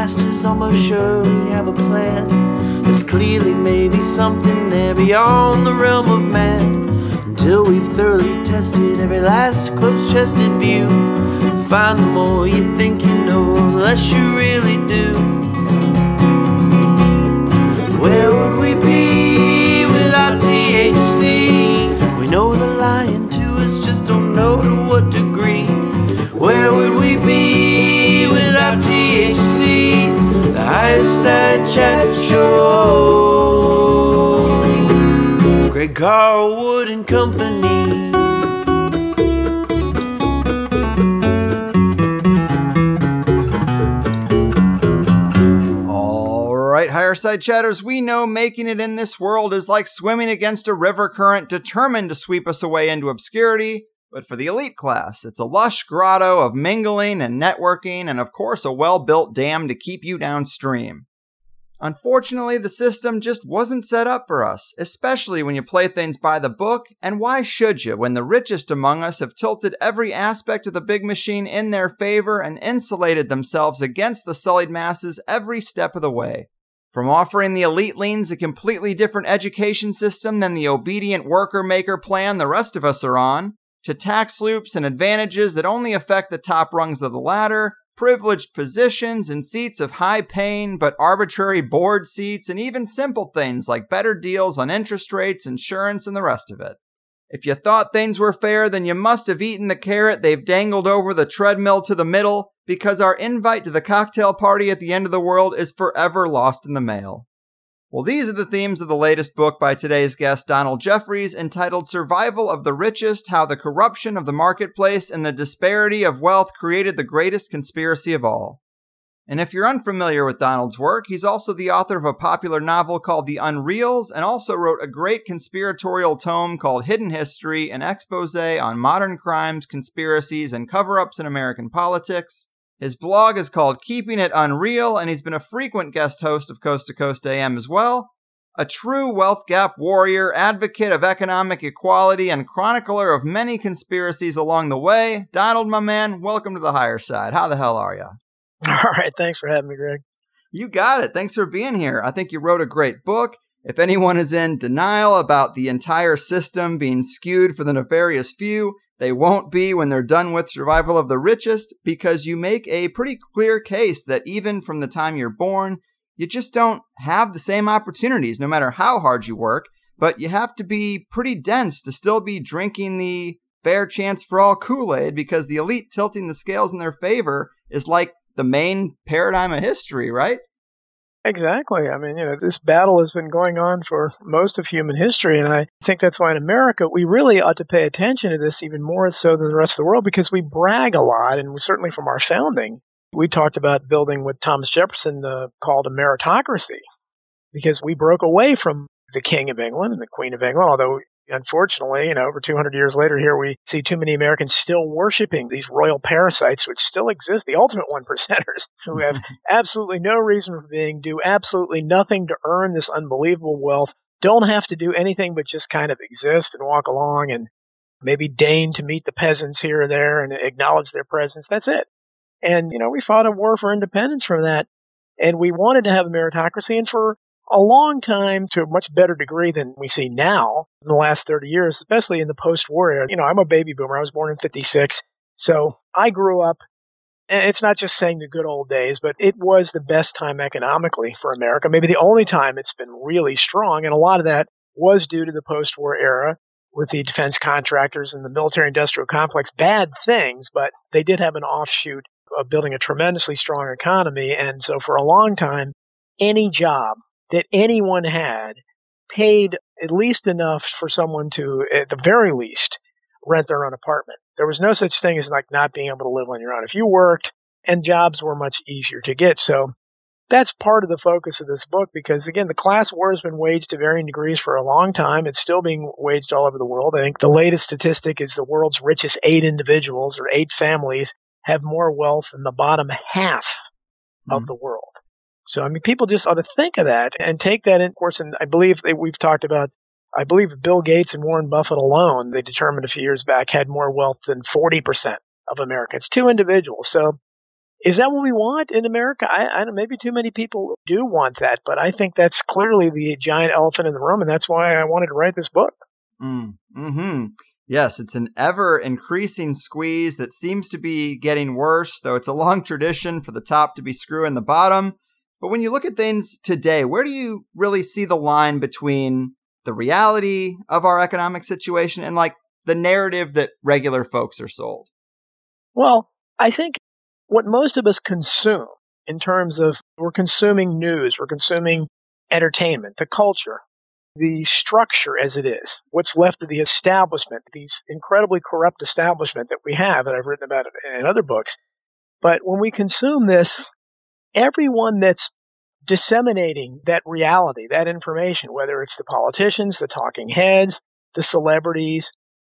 Masters almost surely have a plan. There's clearly maybe something there beyond the realm of man. Until we've thoroughly tested every last close chested view. Find the more you think you know, the less you really do. Where would we be without THC? We know they're lying to us, just don't know to what degree. Where would we be THC? The chat show. Greg Carlwood and Company. All right, higher side chatters, we know making it in this world is like swimming against a river current determined to sweep us away into obscurity. But for the elite class, it's a lush grotto of mingling and networking, and of course, a well built dam to keep you downstream. Unfortunately, the system just wasn't set up for us, especially when you play things by the book, and why should you when the richest among us have tilted every aspect of the big machine in their favor and insulated themselves against the sullied masses every step of the way? From offering the elite-lings a completely different education system than the obedient worker maker plan the rest of us are on, to tax loops and advantages that only affect the top rungs of the ladder, privileged positions and seats of high paying but arbitrary board seats, and even simple things like better deals on interest rates, insurance, and the rest of it. If you thought things were fair, then you must have eaten the carrot they've dangled over the treadmill to the middle, because our invite to the cocktail party at the end of the world is forever lost in the mail. Well, these are the themes of the latest book by today's guest, Donald Jeffries, entitled Survival of the Richest How the Corruption of the Marketplace and the Disparity of Wealth Created the Greatest Conspiracy of All. And if you're unfamiliar with Donald's work, he's also the author of a popular novel called The Unreals and also wrote a great conspiratorial tome called Hidden History, an expose on modern crimes, conspiracies, and cover ups in American politics. His blog is called Keeping It Unreal, and he's been a frequent guest host of Coast to Coast AM as well. A true wealth gap warrior, advocate of economic equality, and chronicler of many conspiracies along the way. Donald, my man, welcome to the higher side. How the hell are you? All right. Thanks for having me, Greg. You got it. Thanks for being here. I think you wrote a great book. If anyone is in denial about the entire system being skewed for the nefarious few, they won't be when they're done with Survival of the Richest because you make a pretty clear case that even from the time you're born, you just don't have the same opportunities no matter how hard you work, but you have to be pretty dense to still be drinking the fair chance for all Kool Aid because the elite tilting the scales in their favor is like the main paradigm of history, right? Exactly. I mean, you know, this battle has been going on for most of human history. And I think that's why in America, we really ought to pay attention to this even more so than the rest of the world because we brag a lot. And certainly from our founding, we talked about building what Thomas Jefferson uh, called a meritocracy because we broke away from the King of England and the Queen of England, although unfortunately, you know, over 200 years later, here we see too many Americans still worshiping these royal parasites, which still exist, the ultimate one percenters, who have mm-hmm. absolutely no reason for being, do absolutely nothing to earn this unbelievable wealth, don't have to do anything but just kind of exist and walk along and maybe deign to meet the peasants here or there and acknowledge their presence. That's it. And, you know, we fought a war for independence from that. And we wanted to have a meritocracy. And for a long time to a much better degree than we see now in the last 30 years, especially in the post war era. You know, I'm a baby boomer. I was born in 56. So I grew up, and it's not just saying the good old days, but it was the best time economically for America. Maybe the only time it's been really strong. And a lot of that was due to the post war era with the defense contractors and the military industrial complex. Bad things, but they did have an offshoot of building a tremendously strong economy. And so for a long time, any job that anyone had paid at least enough for someone to, at the very least, rent their own apartment. There was no such thing as like not being able to live on your own. If you worked and jobs were much easier to get. So that's part of the focus of this book because again, the class war has been waged to varying degrees for a long time. It's still being waged all over the world. I think the latest statistic is the world's richest eight individuals or eight families have more wealth than the bottom half mm-hmm. of the world. So, I mean, people just ought to think of that and take that in. Course, and I believe that we've talked about, I believe Bill Gates and Warren Buffett alone, they determined a few years back, had more wealth than 40% of Americans, two individuals. So, is that what we want in America? I, I don't, maybe too many people do want that, but I think that's clearly the giant elephant in the room, and that's why I wanted to write this book. Mm, hmm Yes, it's an ever increasing squeeze that seems to be getting worse, though it's a long tradition for the top to be screwing the bottom. But when you look at things today, where do you really see the line between the reality of our economic situation and like the narrative that regular folks are sold? Well, I think what most of us consume in terms of we're consuming news, we're consuming entertainment, the culture, the structure as it is, what's left of the establishment, these incredibly corrupt establishment that we have, and I've written about it in other books. But when we consume this, everyone that's disseminating that reality, that information, whether it's the politicians, the talking heads, the celebrities,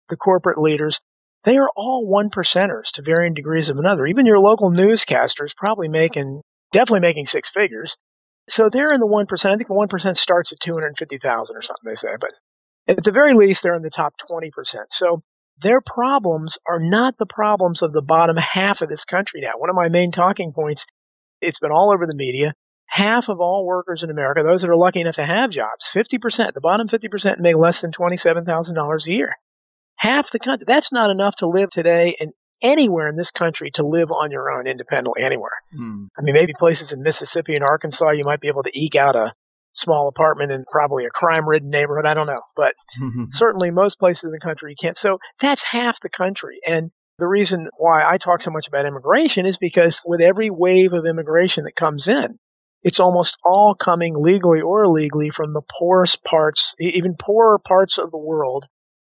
the corporate leaders, they are all one percenters to varying degrees of another. Even your local newscaster is probably making, definitely making six figures. So they're in the 1%. I think the 1% starts at 250,000 or something, they say. But at the very least, they're in the top 20%. So their problems are not the problems of the bottom half of this country now. One of my main talking points, it's been all over the media. Half of all workers in America, those that are lucky enough to have jobs, 50%, the bottom 50% make less than $27,000 a year half the country. That's not enough to live today in anywhere in this country to live on your own independently anywhere. Hmm. I mean, maybe places in Mississippi and Arkansas, you might be able to eke out a small apartment in probably a crime ridden neighborhood. I don't know. But certainly most places in the country you can't. So that's half the country. And the reason why I talk so much about immigration is because with every wave of immigration that comes in, it's almost all coming legally or illegally from the poorest parts, even poorer parts of the world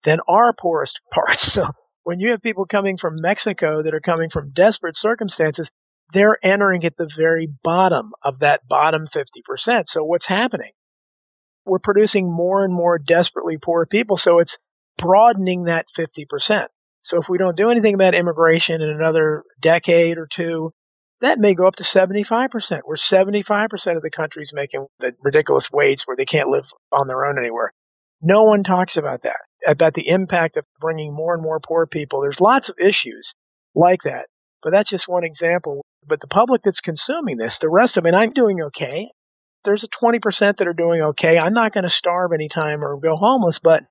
than our poorest parts. So when you have people coming from Mexico that are coming from desperate circumstances, they're entering at the very bottom of that bottom 50%. So what's happening? We're producing more and more desperately poor people. So it's broadening that 50%. So if we don't do anything about immigration in another decade or two, that may go up to 75%, where 75% of the country's making the ridiculous wage where they can't live on their own anywhere. No one talks about that about the impact of bringing more and more poor people. There's lots of issues like that, but that's just one example. But the public that's consuming this, the rest of it, I'm doing okay. There's a 20% that are doing okay. I'm not going to starve anytime or go homeless, but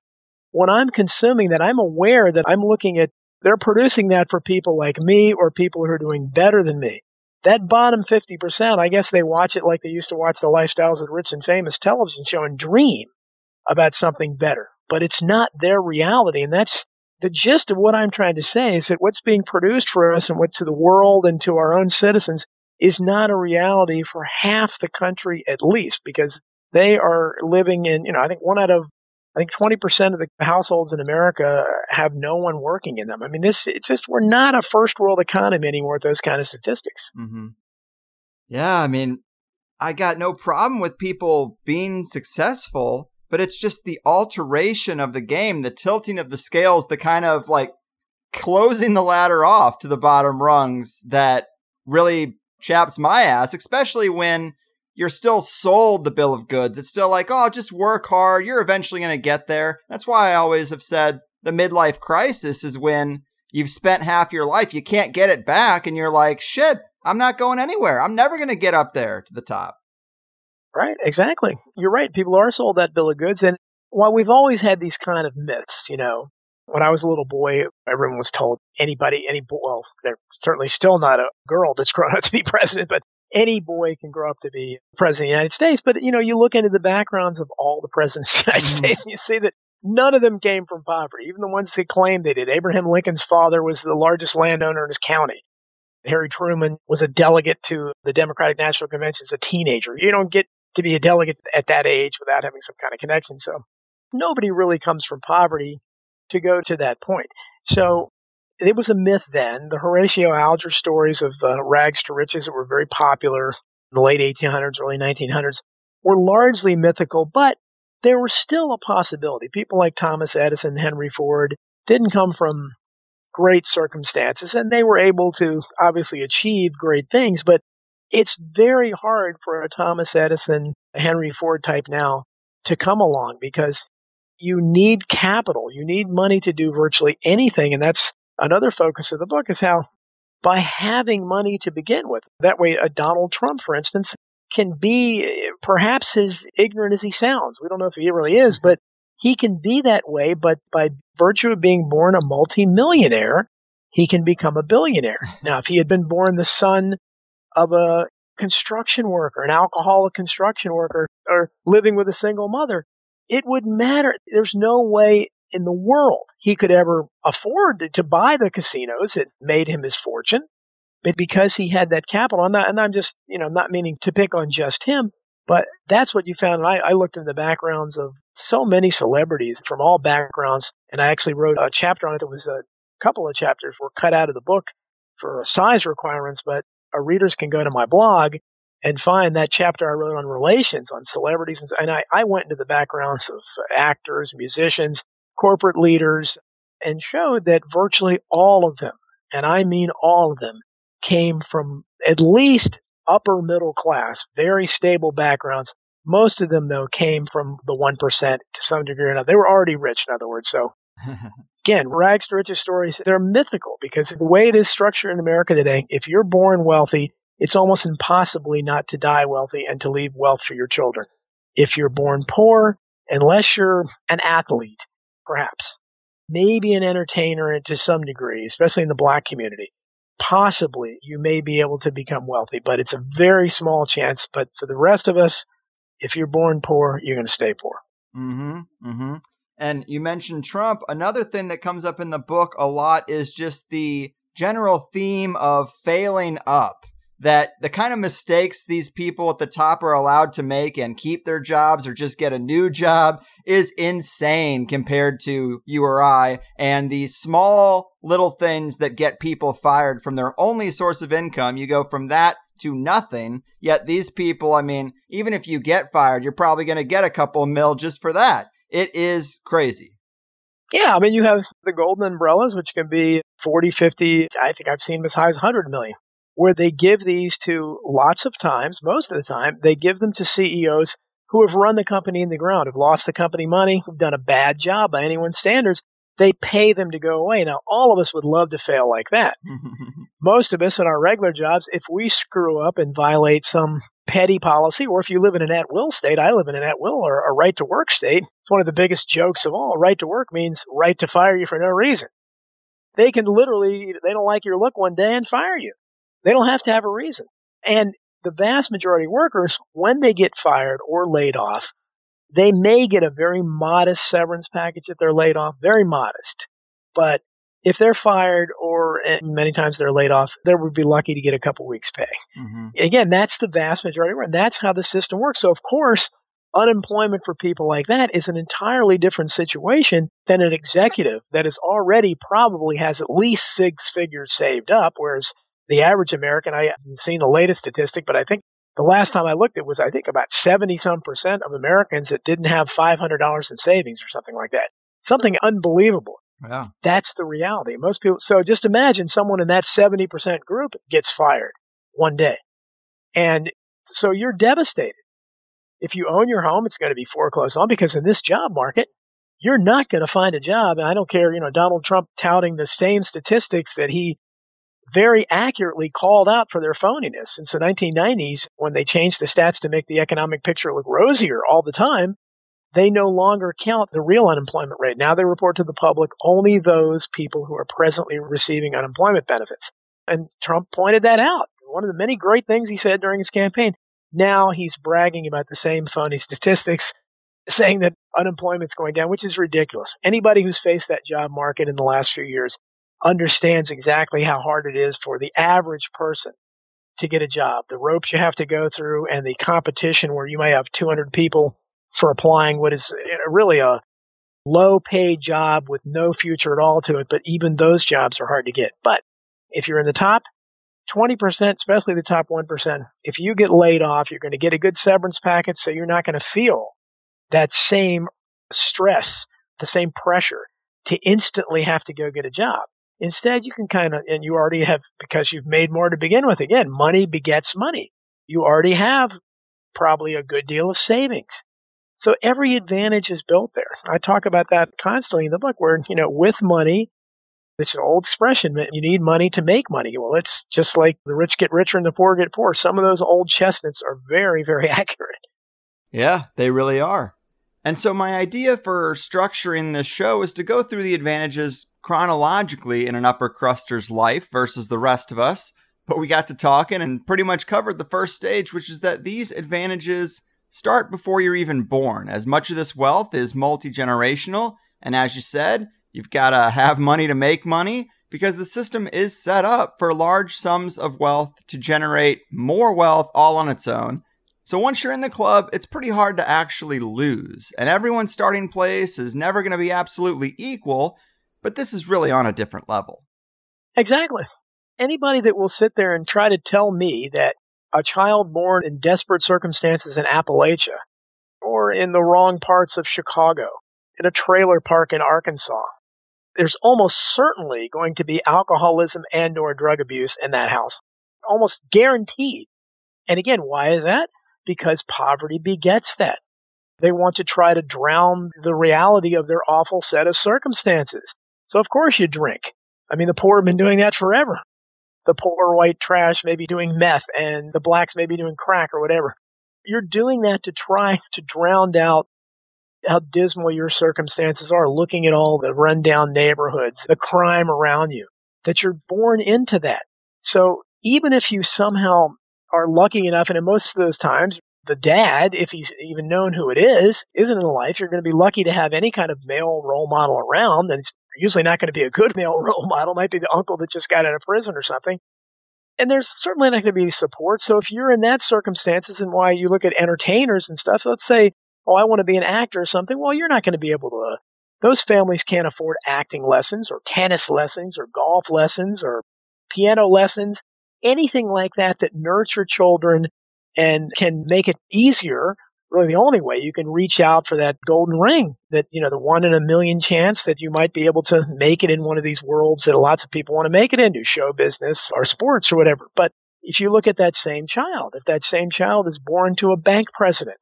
when I'm consuming that, I'm aware that I'm looking at, they're producing that for people like me or people who are doing better than me. That bottom 50%, I guess they watch it like they used to watch the lifestyles of the rich and famous television show and dream about something better but it's not their reality. And that's the gist of what I'm trying to say is that what's being produced for us and what to the world and to our own citizens is not a reality for half the country at least, because they are living in, you know, I think one out of I think 20% of the households in America have no one working in them. I mean, this, it's just, we're not a first world economy anymore with those kind of statistics. Mm-hmm. Yeah. I mean, I got no problem with people being successful but it's just the alteration of the game, the tilting of the scales, the kind of like closing the ladder off to the bottom rungs that really chaps my ass, especially when you're still sold the bill of goods. It's still like, oh, just work hard. You're eventually going to get there. That's why I always have said the midlife crisis is when you've spent half your life, you can't get it back, and you're like, shit, I'm not going anywhere. I'm never going to get up there to the top. Right, exactly. You're right. People are sold that bill of goods. And while we've always had these kind of myths, you know, when I was a little boy, everyone was told anybody, any boy, well, they're certainly still not a girl that's grown up to be president, but any boy can grow up to be president of the United States. But, you know, you look into the backgrounds of all the presidents of the United mm-hmm. States and you see that none of them came from poverty, even the ones that claimed they did. Abraham Lincoln's father was the largest landowner in his county. Harry Truman was a delegate to the Democratic National Convention as a teenager. You don't get to be a delegate at that age without having some kind of connection. So nobody really comes from poverty to go to that point. So it was a myth then. The Horatio Alger stories of uh, rags to riches that were very popular in the late 1800s, early 1900s were largely mythical, but there was still a possibility. People like Thomas Edison, Henry Ford didn't come from great circumstances and they were able to obviously achieve great things, but it's very hard for a Thomas Edison, a Henry Ford type now to come along because you need capital. You need money to do virtually anything. And that's another focus of the book is how by having money to begin with, that way a Donald Trump, for instance, can be perhaps as ignorant as he sounds. We don't know if he really is, but he can be that way. But by virtue of being born a multimillionaire, he can become a billionaire. Now, if he had been born the son of a construction worker, an alcoholic construction worker, or living with a single mother, it would matter. There's no way in the world he could ever afford to buy the casinos that made him his fortune. But because he had that capital, I'm and I'm just, you know, not meaning to pick on just him, but that's what you found. And I, I looked in the backgrounds of so many celebrities from all backgrounds, and I actually wrote a chapter on it. It was a couple of chapters were cut out of the book for size requirements, but our readers can go to my blog and find that chapter I wrote on relations, on celebrities. And, and I, I went into the backgrounds of actors, musicians, corporate leaders, and showed that virtually all of them, and I mean all of them, came from at least upper middle class, very stable backgrounds. Most of them, though, came from the 1% to some degree or another. They were already rich, in other words. So, again, rags to riches stories, they're mythical because the way it is structured in America today, if you're born wealthy, it's almost impossibly not to die wealthy and to leave wealth for your children. If you're born poor, unless you're an athlete, perhaps, maybe an entertainer to some degree, especially in the black community, possibly you may be able to become wealthy, but it's a very small chance. But for the rest of us, if you're born poor, you're going to stay poor. Mm-hmm. Mm-hmm. And you mentioned Trump. Another thing that comes up in the book a lot is just the general theme of failing up that the kind of mistakes these people at the top are allowed to make and keep their jobs or just get a new job is insane compared to you or I. And these small little things that get people fired from their only source of income, you go from that to nothing. Yet these people, I mean, even if you get fired, you're probably going to get a couple mil just for that. It is crazy. Yeah, I mean, you have the golden umbrellas, which can be 40, 50, I think I've seen them as high as 100 million where they give these to lots of times, most of the time, they give them to CEOs who have run the company in the ground, have lost the company money, who've done a bad job by anyone's standards. They pay them to go away. Now, all of us would love to fail like that. most of us in our regular jobs, if we screw up and violate some petty policy, or if you live in an at will state, I live in an at will or a right to work state. It's one of the biggest jokes of all. Right to work means right to fire you for no reason. They can literally, they don't like your look one day and fire you. They don't have to have a reason. And the vast majority of workers, when they get fired or laid off, they may get a very modest severance package if they're laid off, very modest. But if they're fired or many times they're laid off, they would be lucky to get a couple weeks pay. Mm-hmm. Again, that's the vast majority. And that's how the system works. So of course, unemployment for people like that is an entirely different situation than an executive that is already probably has at least six figures saved up, whereas the average American, I haven't seen the latest statistic, but I think the last time I looked, it was, I think, about 70 some percent of Americans that didn't have $500 in savings or something like that. Something unbelievable. Yeah. That's the reality. Most people, so just imagine someone in that 70% group gets fired one day. And so you're devastated. If you own your home, it's going to be foreclosed on because in this job market, you're not going to find a job. And I don't care, you know, Donald Trump touting the same statistics that he very accurately called out for their phoniness. Since the 1990s, when they changed the stats to make the economic picture look rosier all the time, they no longer count the real unemployment rate. Now they report to the public only those people who are presently receiving unemployment benefits. And Trump pointed that out. One of the many great things he said during his campaign. Now he's bragging about the same phony statistics, saying that unemployment's going down, which is ridiculous. Anybody who's faced that job market in the last few years understands exactly how hard it is for the average person to get a job. The ropes you have to go through and the competition where you may have 200 people for applying what is eh, really a low paid job with no future at all to it. But even those jobs are hard to get. But if you're in the top 20%, especially the top 1%, if you get laid off, you're going to get a good severance package. So you're not going to feel that same stress, the same pressure to instantly have to go get a job. Instead, you can kind of, and you already have, because you've made more to begin with. Again, money begets money. You already have probably a good deal of savings. So every advantage is built there. I talk about that constantly in the book where, you know, with money, it's an old expression, you need money to make money. Well, it's just like the rich get richer and the poor get poor. Some of those old chestnuts are very, very accurate. Yeah, they really are. And so my idea for structuring this show is to go through the advantages chronologically in an upper cruster's life versus the rest of us. But we got to talking and pretty much covered the first stage, which is that these advantages start before you're even born. As much of this wealth is multi generational, and as you said, you've got to have money to make money because the system is set up for large sums of wealth to generate more wealth all on its own. So once you're in the club, it's pretty hard to actually lose. And everyone's starting place is never going to be absolutely equal, but this is really on a different level. Exactly. Anybody that will sit there and try to tell me that a child born in desperate circumstances in Appalachia or in the wrong parts of Chicago, in a trailer park in Arkansas. There's almost certainly going to be alcoholism and or drug abuse in that house. Almost guaranteed. And again, why is that? Because poverty begets that. They want to try to drown the reality of their awful set of circumstances. So of course you drink. I mean, the poor have been doing that forever the poor white trash may be doing meth and the blacks may be doing crack or whatever. You're doing that to try to drown out how dismal your circumstances are, looking at all the rundown neighborhoods, the crime around you, that you're born into that. So even if you somehow are lucky enough, and in most of those times, the dad, if he's even known who it is, isn't in life, you're going to be lucky to have any kind of male role model around. And it's usually not going to be a good male role model. Might be the uncle that just got out of prison or something. And there's certainly not going to be support. So if you're in that circumstances and why you look at entertainers and stuff, let's say, oh, I want to be an actor or something. Well, you're not going to be able to. Uh, those families can't afford acting lessons or tennis lessons or golf lessons or piano lessons, anything like that that nurture children and can make it easier really the only way you can reach out for that golden ring that, you know, the one in a million chance that you might be able to make it in one of these worlds that lots of people want to make it into show business or sports or whatever. But if you look at that same child, if that same child is born to a bank president,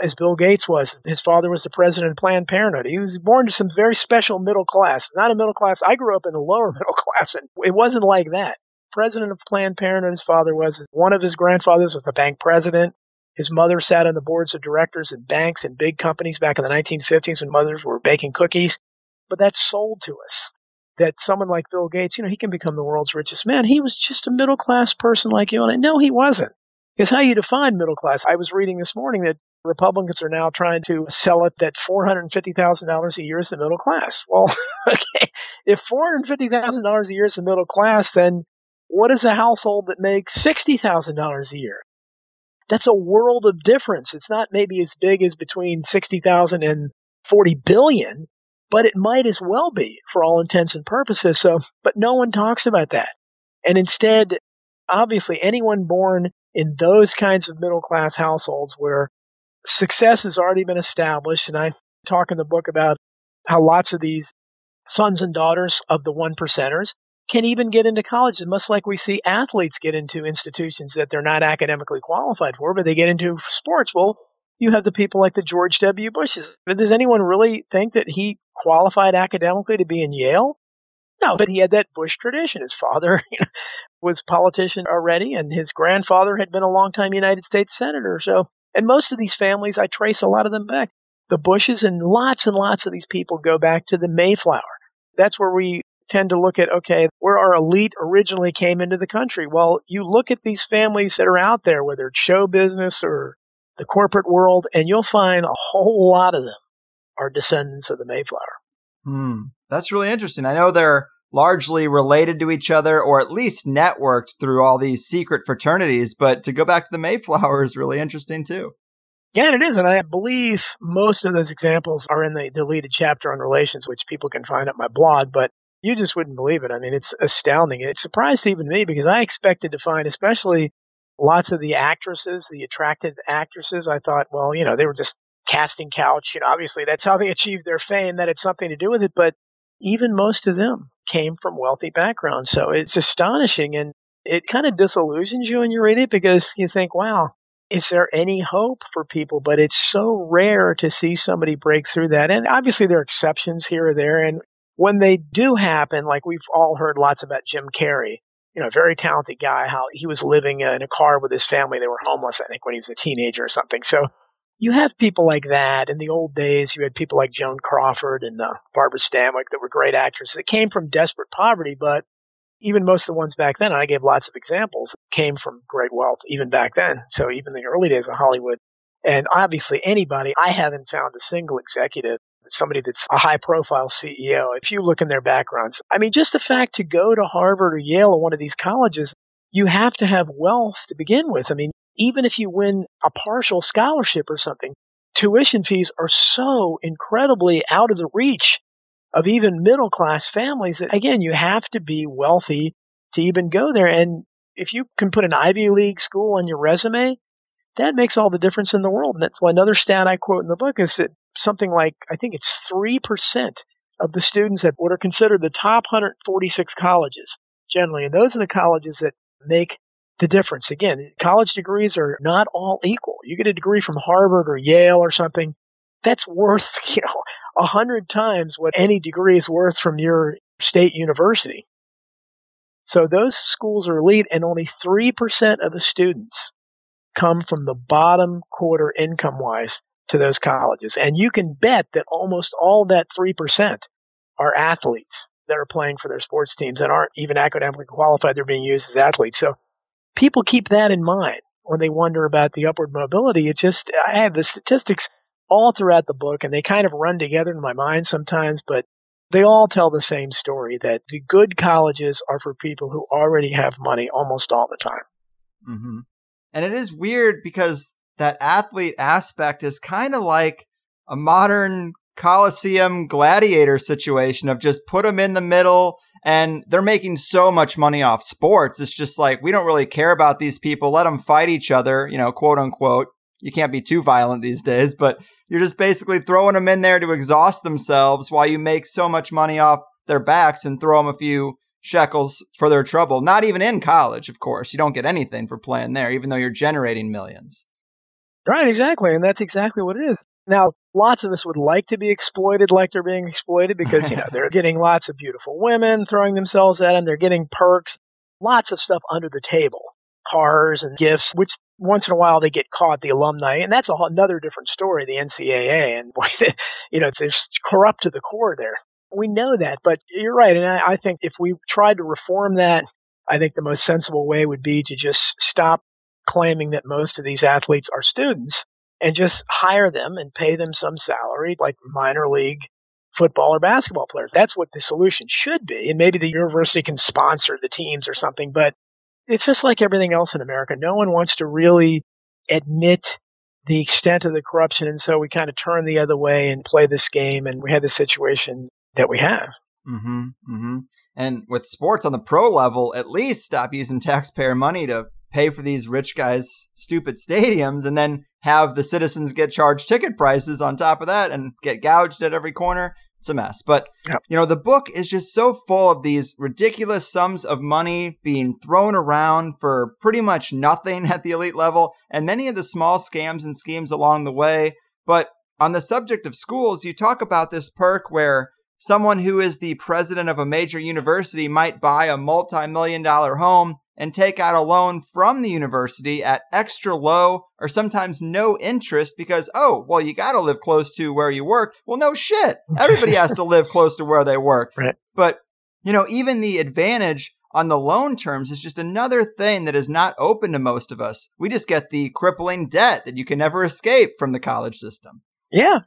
as Bill Gates was, his father was the president of Planned Parenthood. He was born to some very special middle class. Not a middle class. I grew up in the lower middle class, and it wasn't like that. President of Planned Parenthood, his father was. One of his grandfathers was a bank president. His mother sat on the boards of directors at banks and big companies back in the 1950s when mothers were baking cookies. But that's sold to us that someone like Bill Gates, you know, he can become the world's richest man. He was just a middle class person like you and I. No, he wasn't. Because how you define middle class? I was reading this morning that Republicans are now trying to sell it that $450,000 a year is the middle class. Well, okay, if $450,000 a year is the middle class, then what is a household that makes $60,000 a year? that's a world of difference. It's not maybe as big as between 60,000 and 40 billion, but it might as well be for all intents and purposes. So, but no one talks about that. And instead, obviously, anyone born in those kinds of middle class households where success has already been established, and I talk in the book about how lots of these sons and daughters of the one percenters can even get into college, much like we see athletes get into institutions that they're not academically qualified for, but they get into sports. Well, you have the people like the George W. Bushes. Does anyone really think that he qualified academically to be in Yale? No, but he had that Bush tradition. His father was politician already, and his grandfather had been a longtime United States senator. So, and most of these families, I trace a lot of them back. The Bushes and lots and lots of these people go back to the Mayflower. That's where we tend to look at, okay, where our elite originally came into the country. Well, you look at these families that are out there, whether it's show business or the corporate world, and you'll find a whole lot of them are descendants of the Mayflower. Hmm. That's really interesting. I know they're largely related to each other or at least networked through all these secret fraternities, but to go back to the Mayflower is really interesting too. Yeah, and it is. And I believe most of those examples are in the deleted chapter on relations, which people can find at my blog. But you just wouldn't believe it. I mean, it's astounding. It surprised even me because I expected to find, especially lots of the actresses, the attractive actresses. I thought, well, you know, they were just casting couch. You know, obviously that's how they achieved their fame. That had something to do with it. But even most of them came from wealthy backgrounds. So it's astonishing and it kind of disillusions you when you read it because you think, wow, is there any hope for people? But it's so rare to see somebody break through that. And obviously there are exceptions here or there. And when they do happen, like we've all heard lots about Jim Carrey, you know, a very talented guy, how he was living in a car with his family. They were homeless, I think, when he was a teenager or something. So you have people like that. In the old days, you had people like Joan Crawford and uh, Barbara Stanwyck that were great actors that came from desperate poverty, but even most of the ones back then, and I gave lots of examples, came from great wealth even back then. So even in the early days of Hollywood. And obviously anybody, I haven't found a single executive, somebody that's a high profile CEO. If you look in their backgrounds, I mean, just the fact to go to Harvard or Yale or one of these colleges, you have to have wealth to begin with. I mean, even if you win a partial scholarship or something, tuition fees are so incredibly out of the reach of even middle class families that, again, you have to be wealthy to even go there. And if you can put an Ivy League school on your resume, that makes all the difference in the world. And that's why another stat I quote in the book is that something like, I think it's 3% of the students at what are considered the top 146 colleges generally. And those are the colleges that make the difference. Again, college degrees are not all equal. You get a degree from Harvard or Yale or something, that's worth, you know, a hundred times what any degree is worth from your state university. So those schools are elite and only 3% of the students come from the bottom quarter income wise to those colleges. And you can bet that almost all that 3% are athletes that are playing for their sports teams and aren't even academically qualified. They're being used as athletes. So people keep that in mind when they wonder about the upward mobility. It just, I have the statistics all throughout the book and they kind of run together in my mind sometimes, but they all tell the same story that the good colleges are for people who already have money almost all the time. Mm-hmm. And it is weird because that athlete aspect is kind of like a modern Coliseum gladiator situation of just put them in the middle and they're making so much money off sports. It's just like, we don't really care about these people. Let them fight each other, you know, quote unquote. You can't be too violent these days, but you're just basically throwing them in there to exhaust themselves while you make so much money off their backs and throw them a few shekels for their trouble. Not even in college, of course. You don't get anything for playing there, even though you're generating millions. Right, exactly. And that's exactly what it is. Now, lots of us would like to be exploited like they're being exploited because, you know, they're getting lots of beautiful women throwing themselves at them. They're getting perks, lots of stuff under the table, cars and gifts, which once in a while they get caught, the alumni. And that's a whole, another different story, the NCAA. And, boy, you know, it's, it's corrupt to the core there. We know that, but you're right. And I, I think if we tried to reform that, I think the most sensible way would be to just stop claiming that most of these athletes are students and just hire them and pay them some salary like minor league football or basketball players. That's what the solution should be. And maybe the university can sponsor the teams or something, but it's just like everything else in America. No one wants to really admit the extent of the corruption. And so we kind of turn the other way and play this game. And we had the situation that we have. Mm-hmm, mm-hmm. And with sports on the pro level, at least stop using taxpayer money to pay for these rich guys' stupid stadiums and then have the citizens get charged ticket prices on top of that and get gouged at every corner. It's a mess. But, yep. you know, the book is just so full of these ridiculous sums of money being thrown around for pretty much nothing at the elite level and many of the small scams and schemes along the way. But on the subject of schools, you talk about this perk where someone who is the president of a major university might buy a multi million dollar home and take out a loan from the university at extra low or sometimes no interest because, oh, well, you got to live close to where you work. Well, no shit. Everybody has to live close to where they work. Right. But, you know, even the advantage on the loan terms is just another thing that is not open to most of us. We just get the crippling debt that you can never escape from the college system. Yeah.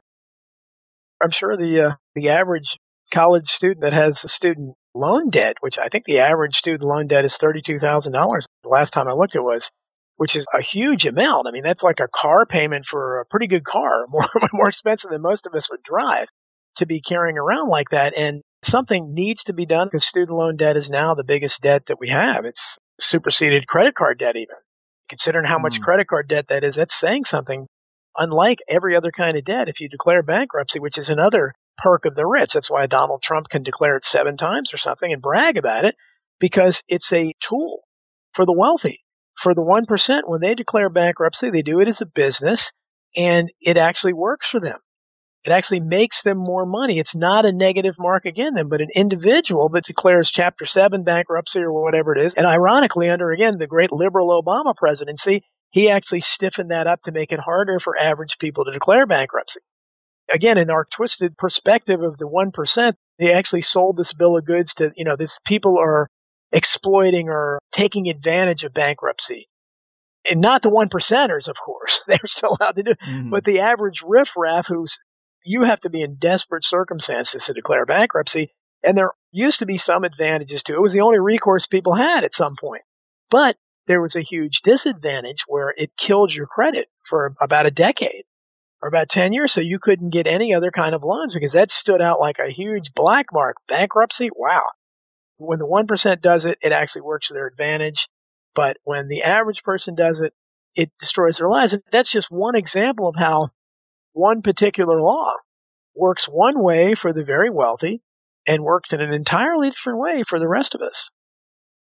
I'm sure the uh, the average college student that has a student loan debt, which I think the average student loan debt is $32,000. The last time I looked, it was, which is a huge amount. I mean, that's like a car payment for a pretty good car, more, more expensive than most of us would drive to be carrying around like that. And something needs to be done because student loan debt is now the biggest debt that we have. It's superseded credit card debt, even. Considering how much mm. credit card debt that is, that's saying something. Unlike every other kind of debt, if you declare bankruptcy, which is another perk of the rich. That's why Donald Trump can declare it seven times or something and brag about it because it's a tool for the wealthy. For the 1%, when they declare bankruptcy, they do it as a business and it actually works for them. It actually makes them more money. It's not a negative mark again them, but an individual that declares chapter seven bankruptcy or whatever it is. And ironically, under again, the great liberal Obama presidency, he actually stiffened that up to make it harder for average people to declare bankruptcy again, in our twisted perspective of the 1%, they actually sold this bill of goods to, you know, this people are exploiting or taking advantage of bankruptcy. And not the one percenters, of course. They're still allowed to do it. Mm-hmm. But the average riffraff who's, you have to be in desperate circumstances to declare bankruptcy. And there used to be some advantages to it. It was the only recourse people had at some point. But there was a huge disadvantage where it killed your credit for about a decade or about 10 years. So you couldn't get any other kind of loans because that stood out like a huge black mark. Bankruptcy, wow. When the 1% does it, it actually works to their advantage. But when the average person does it, it destroys their lives. And that's just one example of how one particular law works one way for the very wealthy and works in an entirely different way for the rest of us.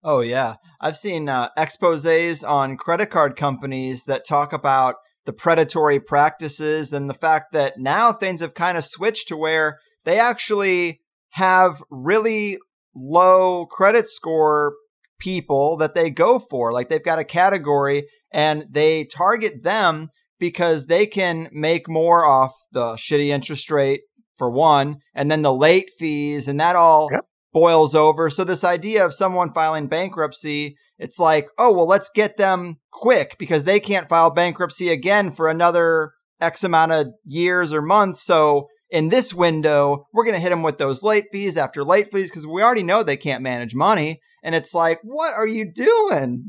Oh, yeah. I've seen uh, exposes on credit card companies that talk about the predatory practices and the fact that now things have kind of switched to where they actually have really low credit score people that they go for. Like they've got a category and they target them because they can make more off the shitty interest rate for one, and then the late fees, and that all yep. Boils over. So, this idea of someone filing bankruptcy it's like, oh, well, let's get them quick because they can't file bankruptcy again for another X amount of years or months. So in this window, we're going to hit them with those late fees after late fees because we already know they can't manage money. And it's like, what are you doing?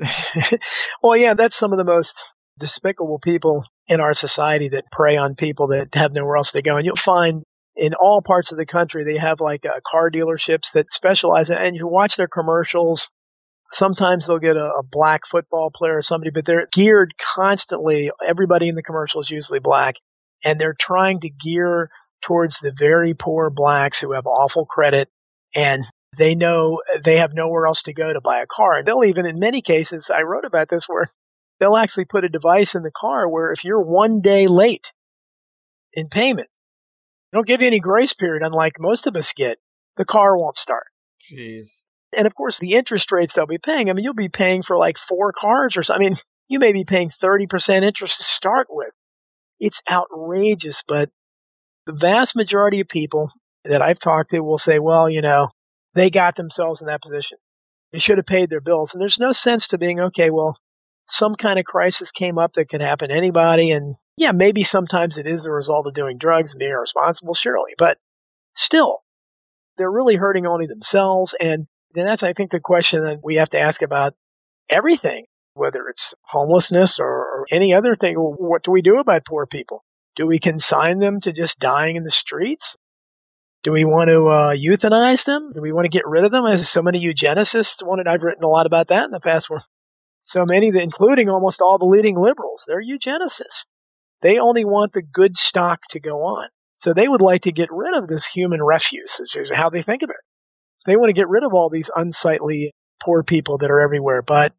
well, yeah, that's some of the most despicable people in our society that prey on people that have nowhere else to go. And you'll find in all parts of the country, they have like uh, car dealerships that specialize in, and you watch their commercials Sometimes they'll get a, a, black football player or somebody, but they're geared constantly. Everybody in the commercial is usually black, and they're trying to gear towards the very poor blacks who have awful credit and they know they have nowhere else to go to buy a car. They'll even, in many cases, I wrote about this where they'll actually put a device in the car where if you're one day late in payment, they don't give you any grace period, unlike most of us get, the car won't start. Jeez. And of course, the interest rates they'll be paying, I mean, you'll be paying for like four cars or something. I mean, you may be paying 30% interest to start with. It's outrageous, but the vast majority of people that I've talked to will say, well, you know, they got themselves in that position. They should have paid their bills. And there's no sense to being, okay, well, some kind of crisis came up that could happen to anybody. And yeah, maybe sometimes it is the result of doing drugs and being irresponsible, surely. But still, they're really hurting only themselves. And then that's, I think, the question that we have to ask about everything, whether it's homelessness or, or any other thing. What do we do about poor people? Do we consign them to just dying in the streets? Do we want to uh, euthanize them? Do we want to get rid of them? As so many eugenicists wanted, I've written a lot about that in the past. Where so many, including almost all the leading liberals, they're eugenicists. They only want the good stock to go on. So they would like to get rid of this human refuse, which is how they think of it. They want to get rid of all these unsightly poor people that are everywhere. But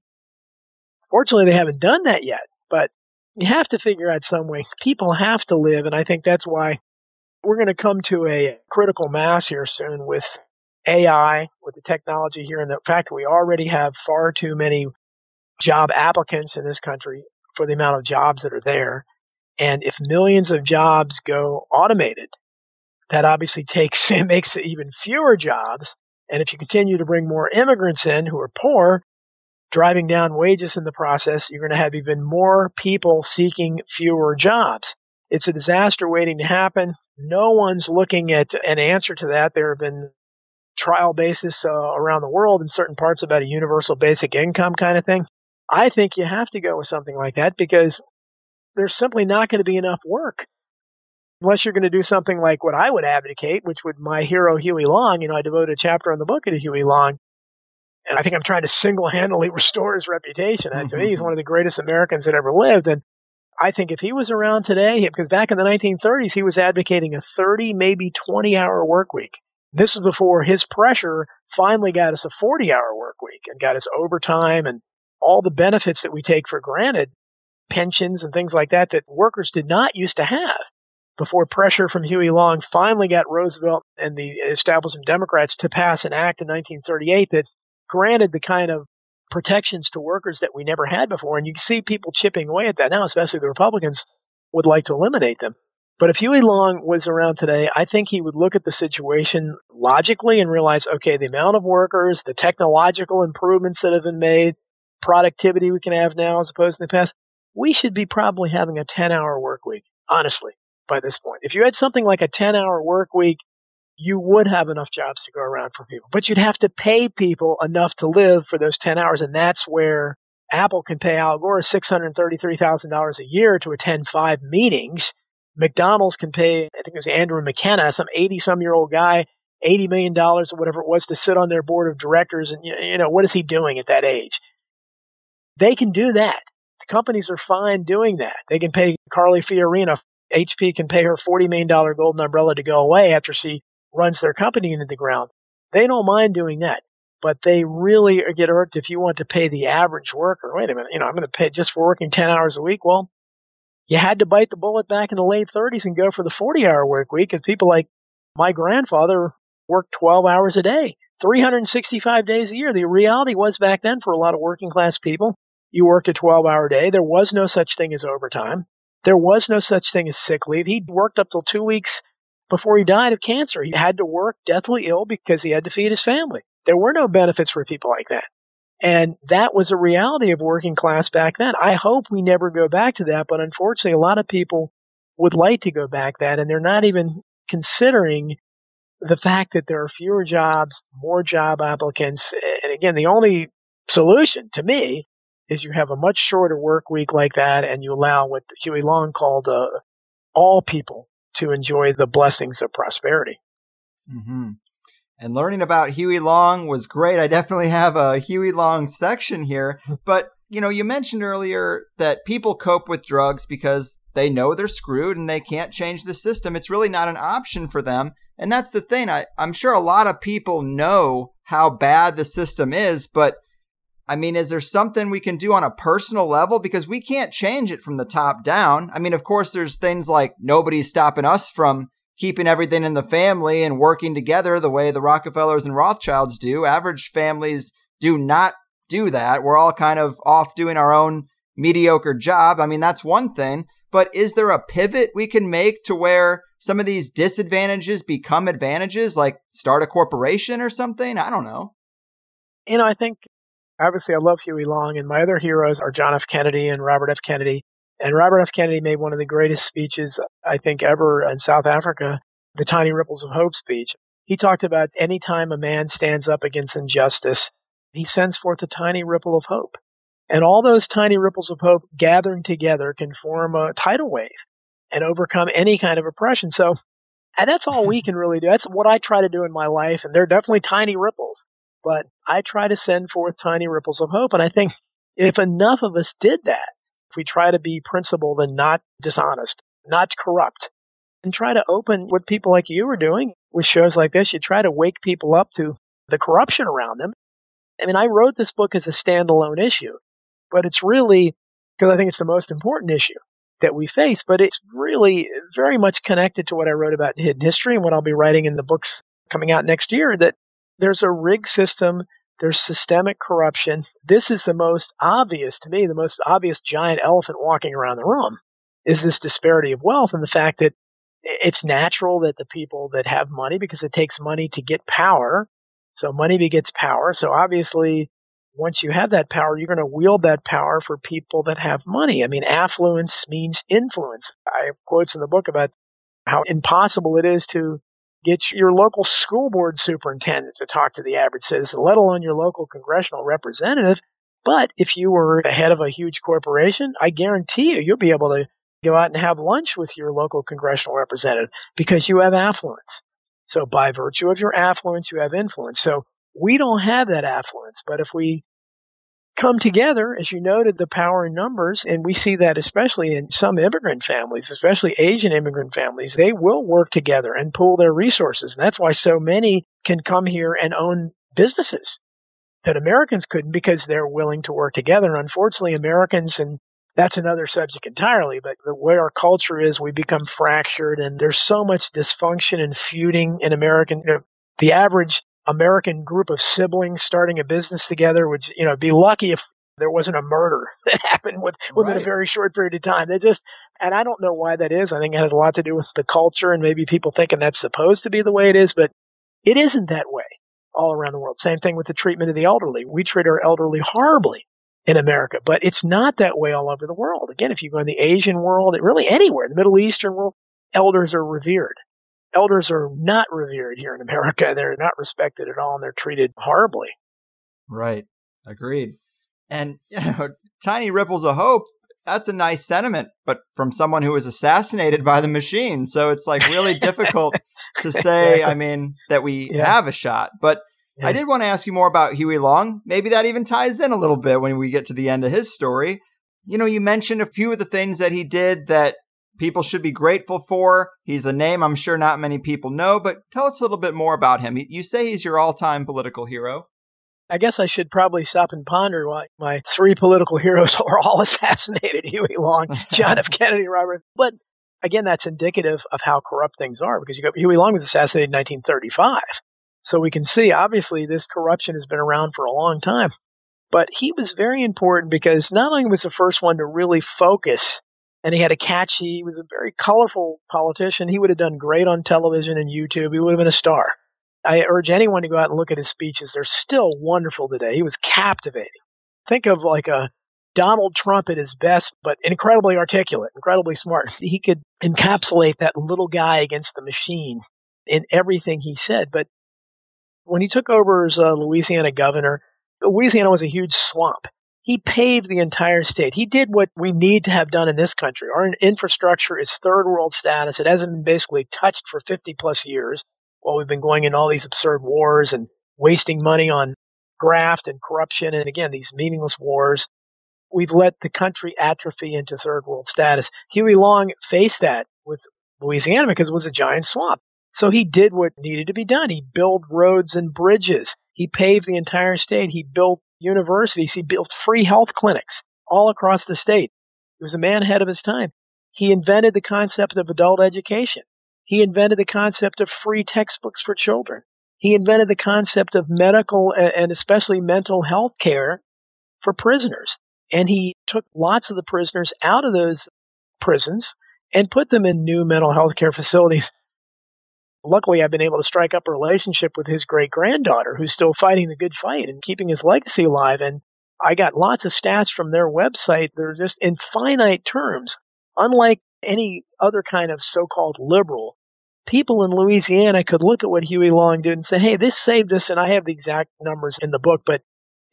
fortunately, they haven't done that yet. But you have to figure out some way. People have to live. And I think that's why we're going to come to a critical mass here soon with AI, with the technology here, and the fact that we already have far too many job applicants in this country for the amount of jobs that are there. And if millions of jobs go automated, that obviously takes it makes even fewer jobs. And if you continue to bring more immigrants in who are poor, driving down wages in the process, you're going to have even more people seeking fewer jobs. It's a disaster waiting to happen. No one's looking at an answer to that. There have been trial basis uh, around the world in certain parts about a universal basic income kind of thing. I think you have to go with something like that because there's simply not going to be enough work unless you're going to do something like what I would advocate, which would my hero Huey Long. You know, I devoted a chapter on the book to Huey Long, and I think I'm trying to single-handedly restore his reputation. To me, he's mm-hmm. one of the greatest Americans that ever lived, and I think if he was around today, because back in the 1930s, he was advocating a 30, maybe 20 hour work week. This was before his pressure finally got us a 40 hour work week and got us overtime and all the benefits that we take for granted, pensions and things like that, that workers did not used to have before pressure from Huey Long finally got Roosevelt and the establishment Democrats to pass an act in 1938 that granted the kind of protections to workers that we never had before. And you see people chipping away at that now, especially the Republicans would like to eliminate them. But if Huey Long was around today, I think he would look at the situation logically and realize, okay, the amount of workers, the technological improvements that have been made, productivity we can have now as opposed to the past, we should be probably having a 10 hour work week, honestly, by this point. If you had something like a 10 hour work week, you would have enough jobs to go around for people, but you'd have to pay people enough to live for those 10 hours. And that's where Apple can pay Al Gore $633,000 a year to attend five meetings. McDonald's can pay, I think it was Andrew McKenna, some 80 some year old guy, $80 million or whatever it was to sit on their board of directors. And, you know, what is he doing at that age? They can do that. The companies are fine doing that. They can pay Carly Fiorina. HP can pay her $40 million golden umbrella to go away after she runs their company into the ground. They don't mind doing that, but they really get irked if you want to pay the average worker. Wait a minute, you know, I'm going to pay just for working 10 hours a week. Well, you had to bite the bullet back in the late 30s and go for the 40 hour work week because people like my grandfather worked 12 hours a day, 365 days a year. The reality was back then for a lot of working class people, you worked a 12 hour day. There was no such thing as overtime. There was no such thing as sick leave. He worked up till two weeks before he died of cancer. He had to work deathly ill because he had to feed his family. There were no benefits for people like that. And that was a reality of working class back then. I hope we never go back to that, but unfortunately, a lot of people would like to go back that, and they're not even considering the fact that there are fewer jobs, more job applicants. And again, the only solution to me is you have a much shorter work week like that, and you allow what Huey Long called uh, all people to enjoy the blessings of prosperity. Mm-hmm. And learning about Huey Long was great. I definitely have a Huey Long section here. But, you know, you mentioned earlier that people cope with drugs because they know they're screwed and they can't change the system. It's really not an option for them. And that's the thing. I, I'm sure a lot of people know how bad the system is, but I mean, is there something we can do on a personal level? Because we can't change it from the top down. I mean, of course, there's things like nobody's stopping us from keeping everything in the family and working together the way the Rockefellers and Rothschilds do. Average families do not do that. We're all kind of off doing our own mediocre job. I mean, that's one thing. But is there a pivot we can make to where some of these disadvantages become advantages, like start a corporation or something? I don't know. You know, I think obviously I love Huey Long, and my other heroes are John F. Kennedy and Robert F. Kennedy. And Robert F. Kennedy made one of the greatest speeches, I think, ever in South Africa, the Tiny Ripples of Hope speech. He talked about any time a man stands up against injustice, he sends forth a tiny ripple of hope. And all those tiny ripples of hope gathering together can form a tidal wave and overcome any kind of oppression. So and that's all we can really do. That's what I try to do in my life. And they're definitely tiny ripples but I try to send forth tiny ripples of hope. And I think if enough of us did that, if we try to be principled and not dishonest, not corrupt, and try to open what people like you are doing with shows like this, you try to wake people up to the corruption around them. I mean, I wrote this book as a standalone issue, but it's really because I think it's the most important issue. that we face. But it's really very much connected to what I wrote about in hidden history and what I'll be writing in the books coming out next year that there's a rigged system. There's systemic corruption. This is the most obvious to me, the most obvious giant elephant walking around the room is this disparity of wealth and the fact that it's natural that the people that have money, because it takes money to get power. So money begets power. So obviously, once you have that power, you're going to wield that power for people that have money. I mean, affluence means influence. I have quotes in the book about how impossible it is to get your local school board superintendent to talk to the average citizen, let alone your local congressional representative. But if you were the head of a huge corporation, I guarantee you, you'll be able to go out and have lunch with your local congressional representative because you have affluence. So by virtue of your affluence, you have influence. So we don't have that affluence, but if we come together, as you noted, the power in numbers, and we see that especially in some immigrant families, especially Asian immigrant families, they will work together and pool their resources. And that's why so many can come here and own businesses that Americans couldn't because they're willing to work together. Unfortunately, Americans and that's another subject entirely. But the way our culture is, we become fractured, and there's so much dysfunction and feuding in American. You know, the average American group of siblings starting a business together would, you know, be lucky if there wasn't a murder that happened with, within right. a very short period of time. They just, and I don't know why that is. I think it has a lot to do with the culture and maybe people thinking that's supposed to be the way it is, but it isn't that way all around the world. Same thing with the treatment of the elderly. We treat our elderly horribly in America, but it's not that way all over the world. Again, if you go in the Asian world, really anywhere, the Middle Eastern world, elders are revered. Elders are not revered here in America. They're not respected at all and they're treated horribly. Right. Agreed. And, you know, tiny ripples of hope, that's a nice sentiment, but from someone who was assassinated by the machine. So it's like really difficult to say, exactly. I mean, that we yeah. have a shot. But I did want to ask you more about Huey Long. Maybe that even ties in a little bit when we get to the end of his story. You know, you mentioned a few of the things that he did that people should be grateful for. He's a name I'm sure not many people know, but tell us a little bit more about him. You say he's your all time political hero. I guess I should probably stop and ponder why my three political heroes were all assassinated Huey Long, John F. Kennedy, Robert. But again, that's indicative of how corrupt things are because you go, Huey Long was assassinated in 1935. So we can see, obviously, this corruption has been around for a long time. But he was very important because not only was the first one to really focus, and he had a catchy, he was a very colorful politician. He would have done great on television and YouTube. He would have been a star. I urge anyone to go out and look at his speeches. They're still wonderful today. He was captivating. Think of like a Donald Trump at his best, but incredibly articulate, incredibly smart. He could encapsulate that little guy against the machine in everything he said. But when he took over as a Louisiana governor, Louisiana was a huge swamp. He paved the entire state. He did what we need to have done in this country. Our infrastructure is third world status. It hasn't been basically touched for 50 plus years while we've been going in all these absurd wars and wasting money on graft and corruption and again, these meaningless wars. We've let the country atrophy into third world status. Huey Long faced that with Louisiana because it was a giant swamp. So he did what needed to be done. He built roads and bridges. He paved the entire state. He built universities. He built free health clinics all across the state. He was a man ahead of his time. He invented the concept of adult education. He invented the concept of free textbooks for children. He invented the concept of medical and especially mental health care for prisoners. And he took lots of the prisoners out of those prisons and put them in new mental health care facilities luckily I've been able to strike up a relationship with his great granddaughter who's still fighting the good fight and keeping his legacy alive. And I got lots of stats from their website. They're just in finite terms. Unlike any other kind of so called liberal, people in Louisiana could look at what Huey Long did and say, hey, this saved us. And I have the exact numbers in the book, but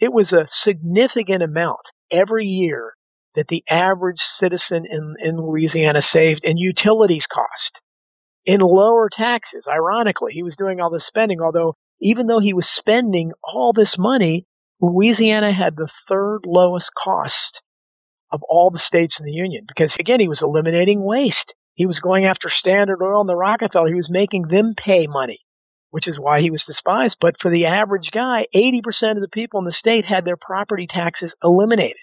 it was a significant amount every year that the average citizen in, in Louisiana saved in utilities cost in lower taxes. Ironically, he was doing all this spending, although even though he was spending all this money, Louisiana had the third lowest cost of all the states in the Union because, again, he was eliminating waste. He was going after Standard Oil and the Rockefeller. He was making them pay money, which is why he was despised. But for the average guy, 80% of the people in the state had their property taxes eliminated.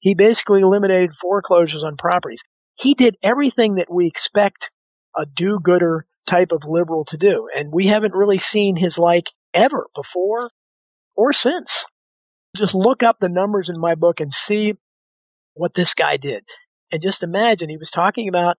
He basically eliminated foreclosures on properties. he did everything that we expect a do gooder type of liberal to do. And we haven't really seen his like ever before or since. Just look up the numbers in my book and see what this guy did. And just imagine he was talking about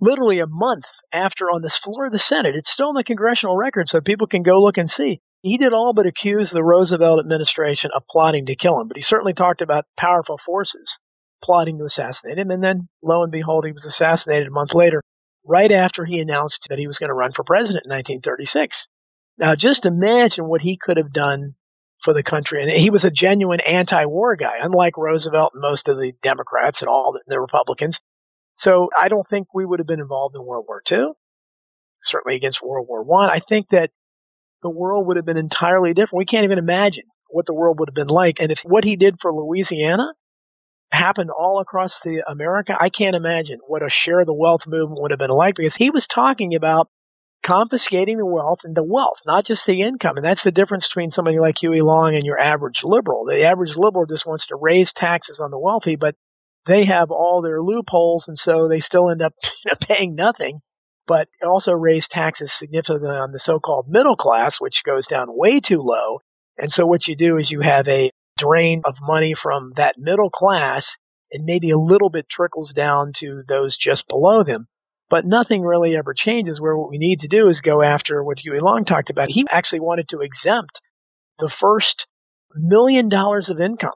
literally a month after on this floor of the Senate. It's still in the congressional record, so people can go look and see. He did all but accuse the Roosevelt administration of plotting to kill him, but he certainly talked about powerful forces plotting to assassinate him. And then, lo and behold, he was assassinated a month later, right after he announced that he was going to run for president in 1936. Now, just imagine what he could have done for the country. And he was a genuine anti war guy, unlike Roosevelt and most of the Democrats and all the Republicans. So I don't think we would have been involved in World War II, certainly against World War. I. I think that the world would have been entirely different. We can't even imagine what the world would have been like. And if what he did for Louisiana happened all across the America, I can't imagine what a share of the wealth movement would have been like because he was talking about confiscating the wealth and the wealth, not just the income. And that's the difference between somebody like Huey Long and your average liberal. The average liberal just wants to raise taxes on the wealthy, but they have all their loopholes, and so they still end up you know, paying nothing. But also raise taxes significantly on the so-called middle class, which goes down way too low. And so what you do is you have a drain of money from that middle class, and maybe a little bit trickles down to those just below them but nothing really ever changes where what we need to do is go after what Huey Long talked about. He actually wanted to exempt the first million dollars of income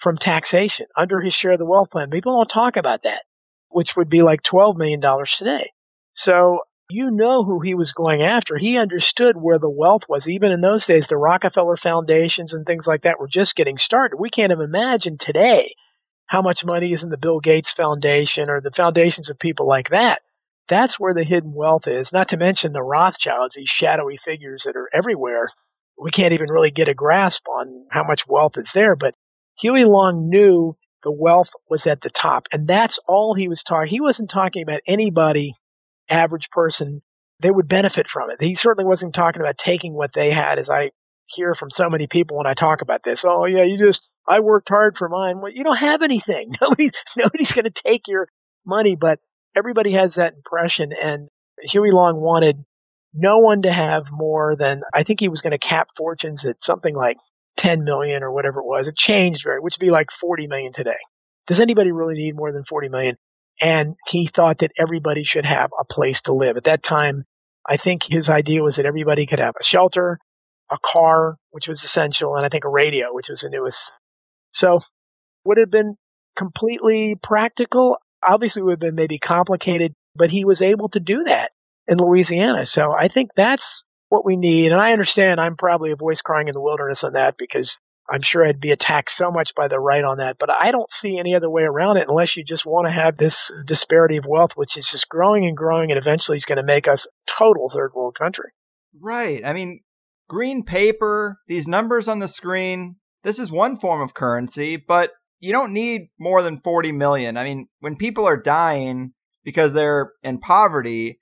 from taxation under his share of the wealth plan. People don't talk about that, which would be like $12 million today. So you know who he was going after. He understood where the wealth was. Even in those days, the Rockefeller foundations and things like that were just getting started. We can't even imagine today how much money is in the Bill Gates Foundation or the foundations of people like that. That's where the hidden wealth is, not to mention the Rothschilds, these shadowy figures that are everywhere. We can't even really get a grasp on how much wealth is there, but Huey Long knew the wealth was at the top. And that's all he was talking. He wasn't talking about anybody, average person, they would benefit from it. He certainly wasn't talking about taking what they had, as I hear from so many people when I talk about this. Oh yeah, you just I worked hard for mine. Well, you don't have anything. Nobody's nobody's going to take your money, but everybody has that impression. And Huey Long wanted no one to have more than I think he was going to cap fortunes at something like 10 million or whatever it was. It changed very, which would be like 40 million today. Does anybody really need more than 40 million? And he thought that everybody should have a place to live. At that time, I think his idea was that everybody could have a shelter, a car, which was essential, and I think a radio, which was the newest. So would have been completely practical? Obviously would have been maybe complicated, but he was able to do that in Louisiana. So I think that's what we need. And I understand I'm probably a voice crying in the wilderness on that because I'm sure I'd be attacked so much by the right on that. But I don't see any other way around it unless you just want to have this disparity of wealth, which is just growing and growing and eventually is going to make us total third world country. Right. I mean, green paper, these numbers on the screen, this is one form of currency, but you don't need more than 40 million. I mean, when people are dying because they're in poverty,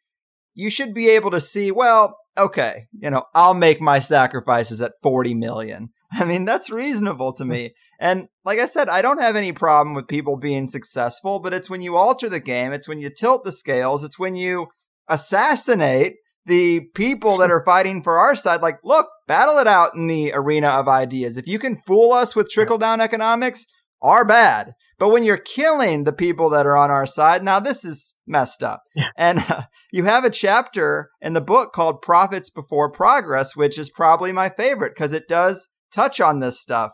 you should be able to see, well, okay, you know, I'll make my sacrifices at 40 million. I mean, that's reasonable to me. And like I said, I don't have any problem with people being successful, but it's when you alter the game, it's when you tilt the scales, it's when you assassinate the people that are fighting for our side. Like, look, battle it out in the arena of ideas. If you can fool us with trickle down economics, are bad. But when you're killing the people that are on our side, now this is messed up. Yeah. And uh, you have a chapter in the book called Profits Before Progress, which is probably my favorite because it does touch on this stuff.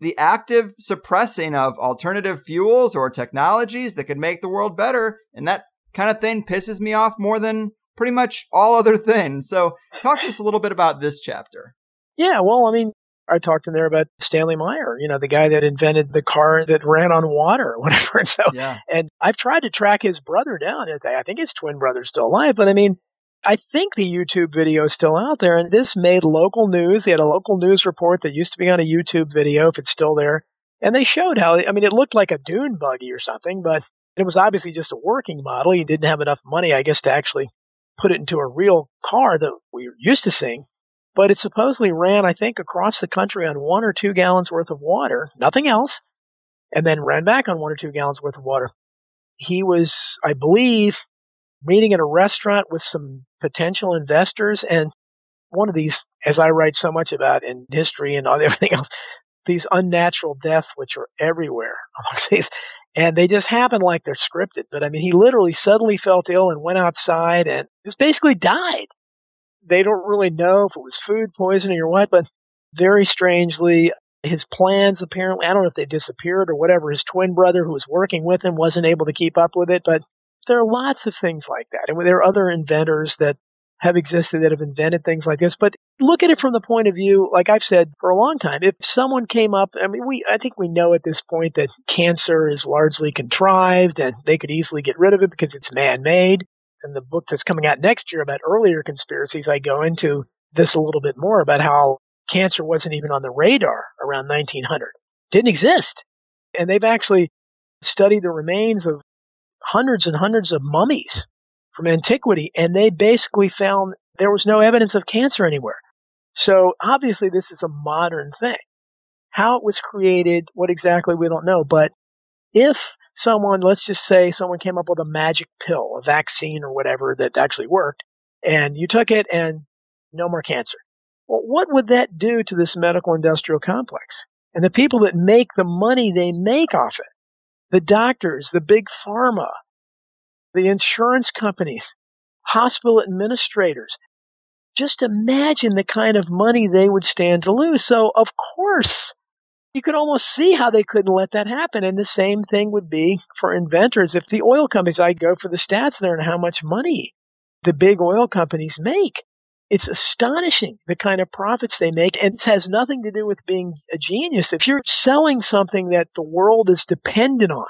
The active suppressing of alternative fuels or technologies that could make the world better. And that kind of thing pisses me off more than pretty much all other things. So, talk to us a little bit about this chapter. Yeah, well, I mean, I talked in there about Stanley Meyer, you know, the guy that invented the car that ran on water or whatever. And so, yeah. and I've tried to track his brother down. I think his twin brother's still alive, but I mean, I think the YouTube video is still out there. And this made local news. They had a local news report that used to be on a YouTube video, if it's still there. And they showed how, I mean, it looked like a dune buggy or something, but it was obviously just a working model. He didn't have enough money, I guess, to actually put it into a real car that we are used to seeing but it supposedly ran, I think, across the country on one or two gallons worth of water, nothing else, and then ran back on one or two gallons worth of water. he was, I believe, meeting at a restaurant with some potential investors. And one of these, as I write so much about in history and all, everything else, these unnatural deaths, which are everywhere these, and they just happen like they're scripted. But I mean, he literally suddenly felt ill and went outside and just basically died. They don't really know if it was food poisoning or what, but very strangely, his plans apparently, I don't know if they disappeared or whatever. His twin brother who was working with him wasn't able to keep up with it, but there are lots of things like that. And there are other inventors that have existed that have invented things like this. But look at it from the point of view, like I've said for a long time, if someone came up, I mean, we, I think we know at this point that cancer is largely contrived and they could easily get rid of it because it's man made. And the book that's coming out next year about earlier conspiracies, I go into this a little bit more about how cancer wasn't even on the radar around 1900. Didn't exist. And they've actually studied the remains of hundreds and hundreds of mummies from antiquity, and they basically found there was no evidence of cancer anywhere. So obviously, this is a modern thing. How it was created, what exactly, we don't know. But if someone, let's just say someone came up with a magic pill, a vaccine or whatever that actually worked, and you took it and no more cancer. Well, what would that do to this medical industrial complex? And the people that make the money they make off it, the doctors, the big pharma, the insurance companies, hospital administrators. Just imagine the kind of money they would stand to lose. So, of course, you could almost see how they couldn't let that happen. And the same thing would be for inventors. If the oil companies, I go for the stats there and how much money the big oil companies make. It's astonishing the kind of profits they make. And it has nothing to do with being a genius. If you're selling something that the world is dependent on,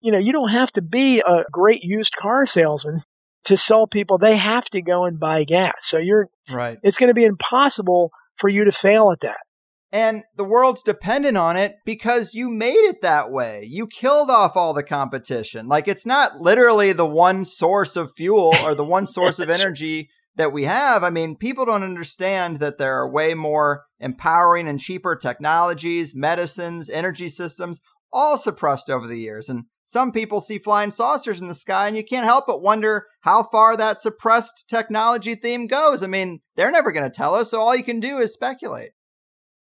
you know, you don't have to be a great used car salesman to sell people. They have to go and buy gas. So you're right. It's going to be impossible for you to fail at that. And the world's dependent on it because you made it that way. You killed off all the competition. Like it's not literally the one source of fuel or the one source of energy that we have. I mean, people don't understand that there are way more empowering and cheaper technologies, medicines, energy systems, all suppressed over the years. And some people see flying saucers in the sky, and you can't help but wonder how far that suppressed technology theme goes. I mean, they're never going to tell us, so all you can do is speculate.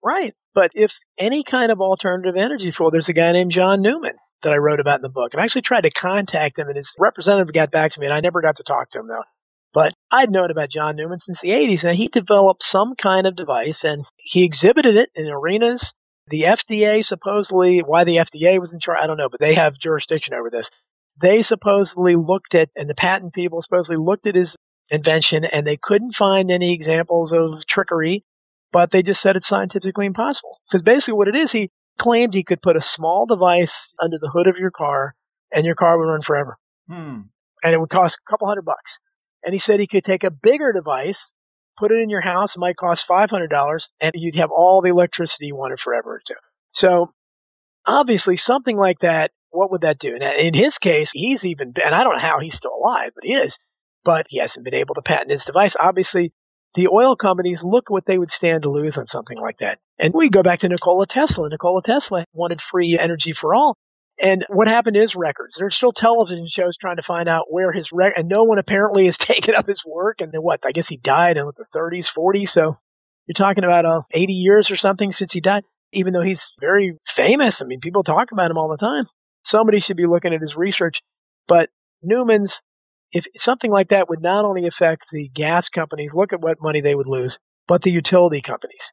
Right. But if any kind of alternative energy fuel, there's a guy named John Newman that I wrote about in the book. And I actually tried to contact him, and his representative got back to me, and I never got to talk to him, though. But I'd known about John Newman since the 80s, and he developed some kind of device, and he exhibited it in arenas the FDA supposedly, why the FDA was in charge, I don't know, but they have jurisdiction over this. They supposedly looked at, and the patent people supposedly looked at his invention and they couldn't find any examples of trickery, but they just said it's scientifically impossible. Because basically what it is, he claimed he could put a small device under the hood of your car and your car would run forever. Hmm. And it would cost a couple hundred bucks. And he said he could take a bigger device put it in your house. It might cost $500 and you'd have all the electricity you wanted forever too. So obviously something like that, what would that do? And in his case, he's even, and I don't know how he's still alive, but he is, but he hasn't been able to patent his device. Obviously the oil companies look what they would stand to lose on something like that. And we go back to Nikola Tesla. Nikola Tesla wanted free energy for all. And what happened is records. There's still television shows trying to find out where his record, and no one apparently has taken up his work. And then what? I guess he died in the 30s, 40s. So you're talking about uh, 80 years or something since he died, even though he's very famous. I mean, people talk about him all the time. Somebody should be looking at his research. But Newman's, if something like that would not only affect the gas companies, look at what money they would lose, but the utility companies.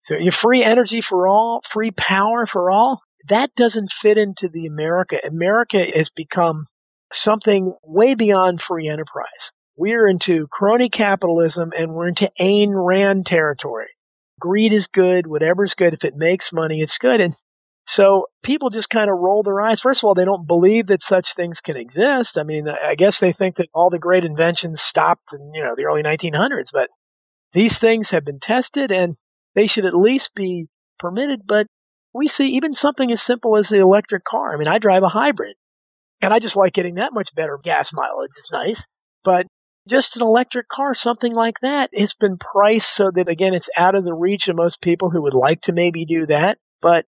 So you free energy for all, free power for all that doesn't fit into the America. America has become something way beyond free enterprise. We're into crony capitalism and we're into Ayn Rand territory. Greed is good, whatever's good. If it makes money, it's good. And so people just kind of roll their eyes. First of all, they don't believe that such things can exist. I mean, I guess they think that all the great inventions stopped in, you know, the early 1900s, but these things have been tested and they should at least be permitted, but we see even something as simple as the electric car. I mean, I drive a hybrid and I just like getting that much better gas mileage. It's nice. But just an electric car, something like that, has been priced so that, again, it's out of the reach of most people who would like to maybe do that. But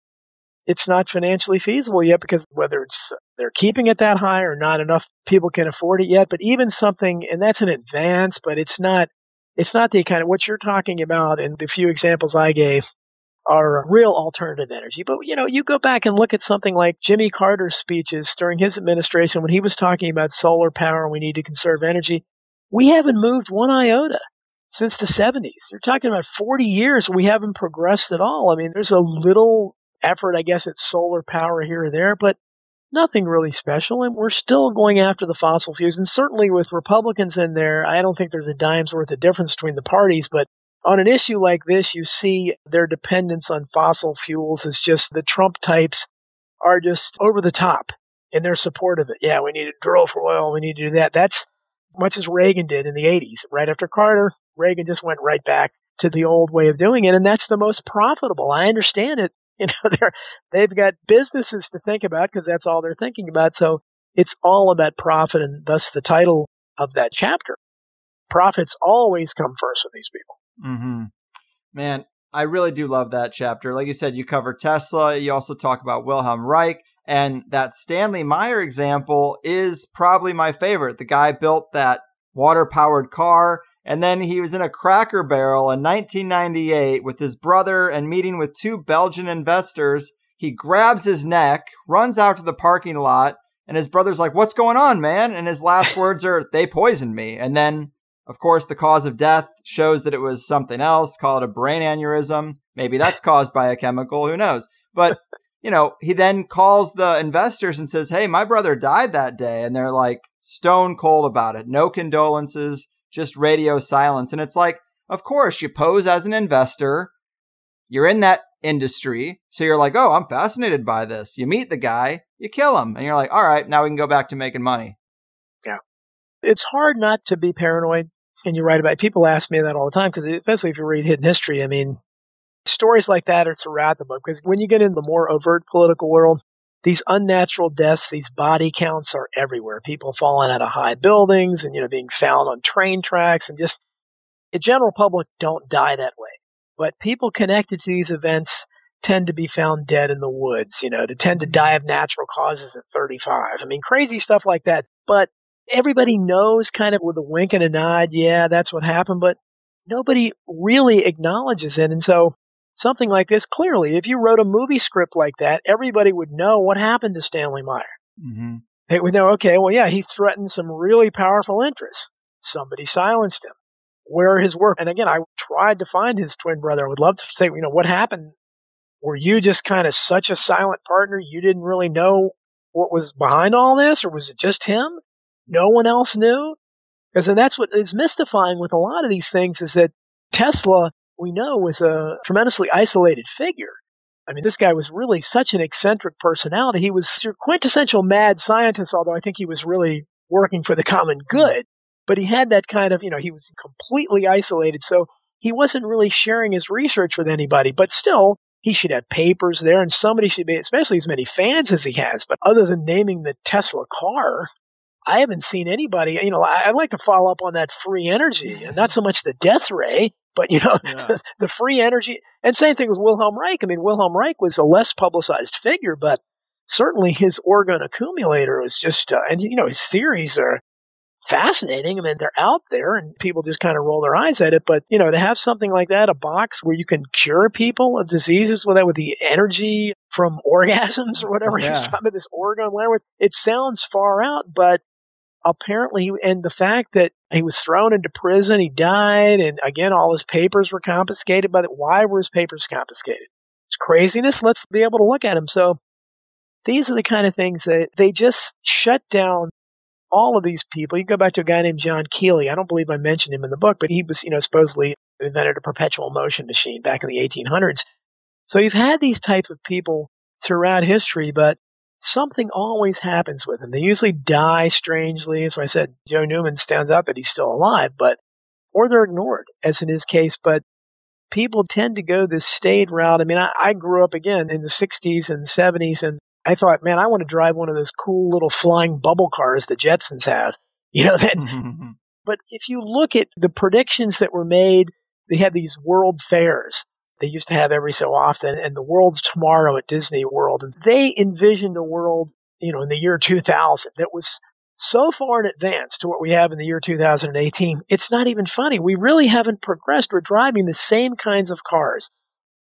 it's not financially feasible yet because whether it's uh, they're keeping it that high or not enough people can afford it yet. But even something, and that's an advance, but it's not, it's not the kind of what you're talking about. And the few examples I gave are real alternative energy. But you know, you go back and look at something like Jimmy Carter's speeches during his administration when he was talking about solar power and we need to conserve energy. We haven't moved one iota since the 70s. You're talking about 40 years. We haven't progressed at all. I mean, there's a little effort, I guess, at solar power here or there, but nothing really special. And we're still going after the fossil fuels. And certainly with Republicans in there, I don't think there's a dime's worth of difference between the parties. But on an issue like this, you see their dependence on fossil fuels is just the Trump types are just over the top in their support of it. Yeah, we need to drill for oil. We need to do that. That's much as Reagan did in the 80s. Right after Carter, Reagan just went right back to the old way of doing it. And that's the most profitable. I understand it You know, they're they've got businesses to think about because that's all they're thinking about. So it's all about profit, and thus the title of that chapter. Profits always come first with these people. Mm-hmm. Man, I really do love that chapter. Like you said, you cover Tesla. You also talk about Wilhelm Reich. And that Stanley Meyer example is probably my favorite. The guy built that water powered car and then he was in a cracker barrel in 1998 with his brother and meeting with two Belgian investors. He grabs his neck, runs out to the parking lot, and his brother's like, What's going on, man? And his last words are, They poisoned me. And then, of course, the cause of death shows that it was something else, call it a brain aneurysm. Maybe that's caused by a chemical, who knows? But, you know, he then calls the investors and says, Hey, my brother died that day. And they're like, stone cold about it. No condolences just radio silence. And it's like, of course, you pose as an investor, you're in that industry. So you're like, oh, I'm fascinated by this. You meet the guy, you kill him, and you're like, all right, now we can go back to making money. Yeah. It's hard not to be paranoid. And you write about it. People ask me that all the time because, especially if you read hidden history, I mean, stories like that are throughout the book. Because when you get into the more overt political world, these unnatural deaths, these body counts are everywhere. People falling out of high buildings and, you know, being found on train tracks and just the general public don't die that way. But people connected to these events tend to be found dead in the woods, you know, to tend to mm-hmm. die of natural causes at 35. I mean, crazy stuff like that. But everybody knows kind of with a wink and a nod, yeah, that's what happened, but nobody really acknowledges it. And so something like this, clearly, if you wrote a movie script like that, everybody would know what happened to Stanley Meyer. Mm-hmm. They would know, okay, well, yeah, he threatened some really powerful interests. Somebody silenced him. Where his work? And again, I tried to find his twin brother. I would love to say, you know, what happened? Were you just kind of such a silent partner? You didn't really know what was behind all this, or was it just him? No one else knew? Because then that's what is mystifying with a lot of these things is that Tesla we know was a tremendously isolated figure. I mean, this guy was really such an eccentric personality. He was your quintessential mad scientist, although I think he was really working for the common good. But he had that kind of, you know, he was completely isolated. So he wasn't really sharing his research with anybody. But still, he should have papers there and somebody should be, especially as many fans as he has. But other than naming the Tesla car, I haven't seen anybody, you know, I, would like to follow up on that free energy and not so much the death ray, but you know, yeah. the, free energy. And same thing with Wilhelm Reich. I mean, Wilhelm Reich was a less publicized figure, but certainly his orgone accumulator was just, uh, and you know, his theories are fascinating. I mean, they're out there and people just kind of roll their eyes at it. But, you know, to have something like that, a box where you can cure people of diseases with that, with the energy from orgasms or whatever yeah. you're talking about, this layer with, it sounds far out, but apparently, and the fact that he was thrown into prison, he died, and again, all his papers were confiscated. But why were his papers confiscated? It's craziness. Let's be able to look at him. So these are the kind of things that they just shut down all of these people. You go back to a guy named John Keely. I don't believe I mentioned him in the book, but he was, you know, supposedly invented a perpetual motion machine back in the 1800s. So you've had these type of people throughout history, but something always happens with them. They usually die strangely. So I said Joe Newman stands out that he's still alive, but or they're ignored, as in his case. But people tend to go this staid route. I mean, I, I grew up again in the 60s and 70s, and I thought, man, I want to drive one of those cool little flying bubble cars the Jetsons have. You know that. but if you look at the predictions that were made, they had these world fairs they used to have every so often, and the world's tomorrow at Disney World. And they envisioned a world, you know, in the year 2000 that was so far in advance to what we have in the year 2018. It's not even funny. We really haven't progressed. We're driving the same kinds of cars.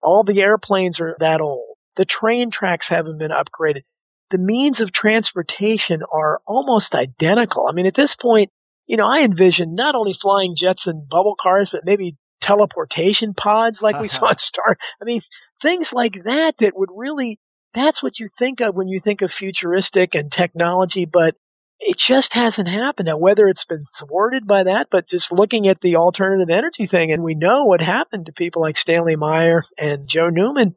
All the airplanes are that old. The train tracks haven't been upgraded. The means of transportation are almost identical. I mean, at this point, you know, I envision not only flying jets and bubble cars, but maybe teleportation pods like we saw in Star. I mean, things like that that would really, that's what you think of when you think of futuristic and technology, but it just hasn't happened. Now, whether it's been thwarted by that, but just looking at the alternative energy thing, and we know what happened to people like Stanley Meyer and Joe Newman,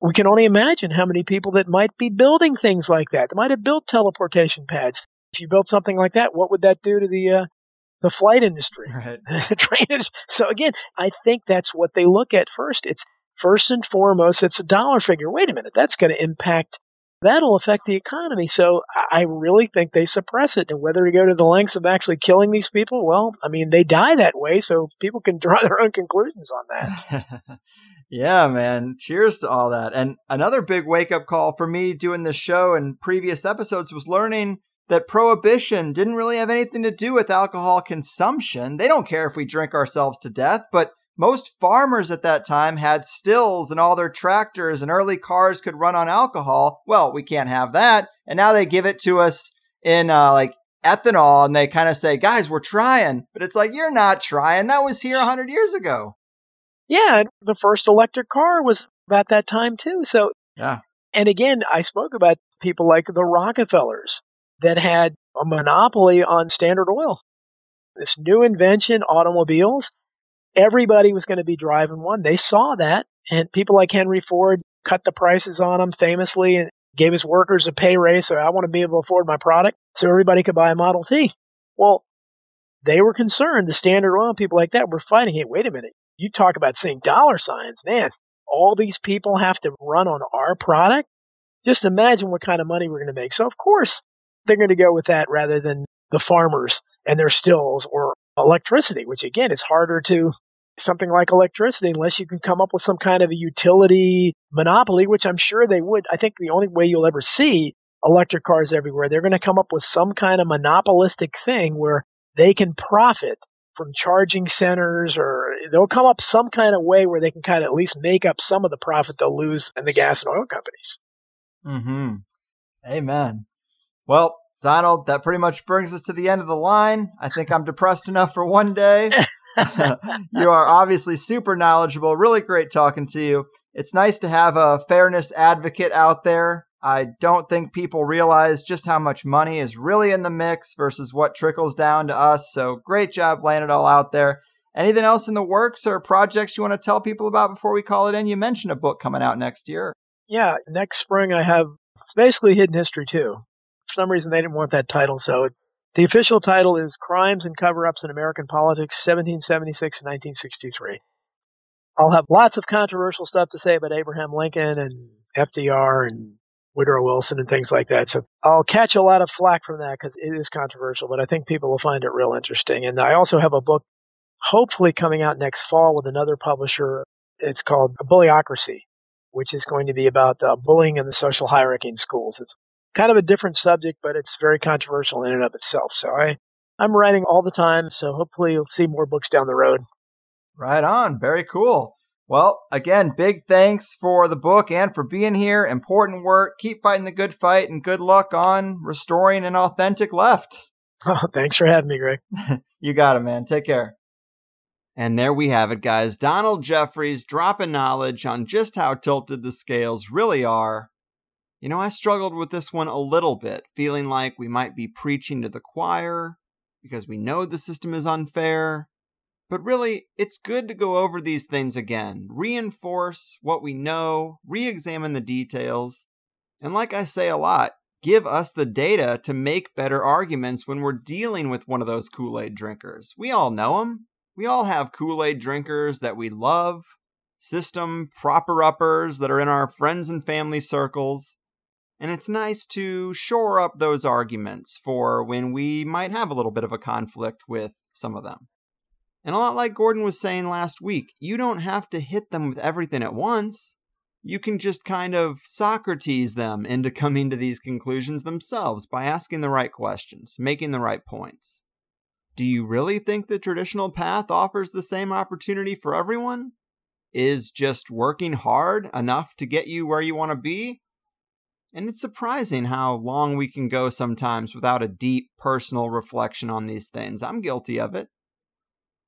we can only imagine how many people that might be building things like that. They might have built teleportation pads. If you built something like that, what would that do to the uh, the flight industry, Right. train So again, I think that's what they look at first. It's first and foremost, it's a dollar figure. Wait a minute, that's going to impact. That'll affect the economy. So I really think they suppress it. And whether we go to the lengths of actually killing these people, well, I mean, they die that way, so people can draw their own conclusions on that. yeah, man. Cheers to all that. And another big wake up call for me doing this show and previous episodes was learning that prohibition didn't really have anything to do with alcohol consumption. They don't care if we drink ourselves to death, but most farmers at that time had stills and all their tractors and early cars could run on alcohol. Well, we can't have that. And now they give it to us in uh, like ethanol and they kind of say, guys, we're trying. But it's like, you're not trying. That was here 100 years ago. Yeah, the first electric car was about that time too. So, yeah. And again, I spoke about people like the Rockefellers that had a monopoly on Standard Oil. This new invention, automobiles, everybody was going to be driving one. They saw that, and people like Henry Ford cut the prices on them famously and gave his workers a pay raise. So I want to be able to afford my product so everybody could buy a Model T. Well, they were concerned. The Standard Oil people like that were fighting. Hey, wait a minute. You talk about seeing dollar signs, man. All these people have to run on our product. Just imagine what kind of money we're going to make. So of course they're going to go with that rather than the farmers and their stills or electricity, which again is harder to something like electricity unless you can come up with some kind of a utility monopoly, which I'm sure they would. I think the only way you'll ever see electric cars everywhere, they're going to come up with some kind of monopolistic thing where they can profit from charging centers or they'll come up some kind of way where they can kind of at least make up some of the profit they'll lose in the gas and oil companies. Mm-hmm. Amen. Well, Donald, that pretty much brings us to the end of the line. I think I'm depressed enough for one day. you are obviously super knowledgeable. Really great talking to you. It's nice to have a fairness advocate out there. I don't think people realize just how much money is really in the mix versus what trickles down to us. So great job laying it all out there. Anything else in the works or projects you want to tell people about before we call it in? You mentioned a book coming out next year. Yeah, next spring I have it's basically hidden history too. For some reason they didn't want that title, so it, the official title is Crimes and Cover-ups in American Politics 1776 and 1963. I'll have lots of controversial stuff to say about Abraham Lincoln and FDR and Woodrow Wilson and things like that. So I'll catch a lot of flack from that because it is controversial, but I think people will find it real interesting. And I also have a book hopefully coming out next fall with another publisher. It's called Bullyocracy, which is going to be about uh, bullying and the social hierarchy in schools. It's kind of a different subject, but it's very controversial in and of itself. So I, I'm writing all the time. So hopefully you'll see more books down the road. Right on. Very cool. Well, again, big thanks for the book and for being here. Important work. Keep fighting the good fight and good luck on restoring an authentic left. Oh, thanks for having me, Greg. you got it, man. Take care. And there we have it, guys. Donald Jeffries dropping knowledge on just how tilted the scales really are. You know, I struggled with this one a little bit, feeling like we might be preaching to the choir because we know the system is unfair. But really, it's good to go over these things again, reinforce what we know, re examine the details, and like I say a lot, give us the data to make better arguments when we're dealing with one of those Kool Aid drinkers. We all know them. We all have Kool Aid drinkers that we love, system proper uppers that are in our friends and family circles. And it's nice to shore up those arguments for when we might have a little bit of a conflict with some of them. And a lot like Gordon was saying last week, you don't have to hit them with everything at once. You can just kind of Socrates them into coming to these conclusions themselves by asking the right questions, making the right points. Do you really think the traditional path offers the same opportunity for everyone? Is just working hard enough to get you where you want to be? And it's surprising how long we can go sometimes without a deep personal reflection on these things. I'm guilty of it.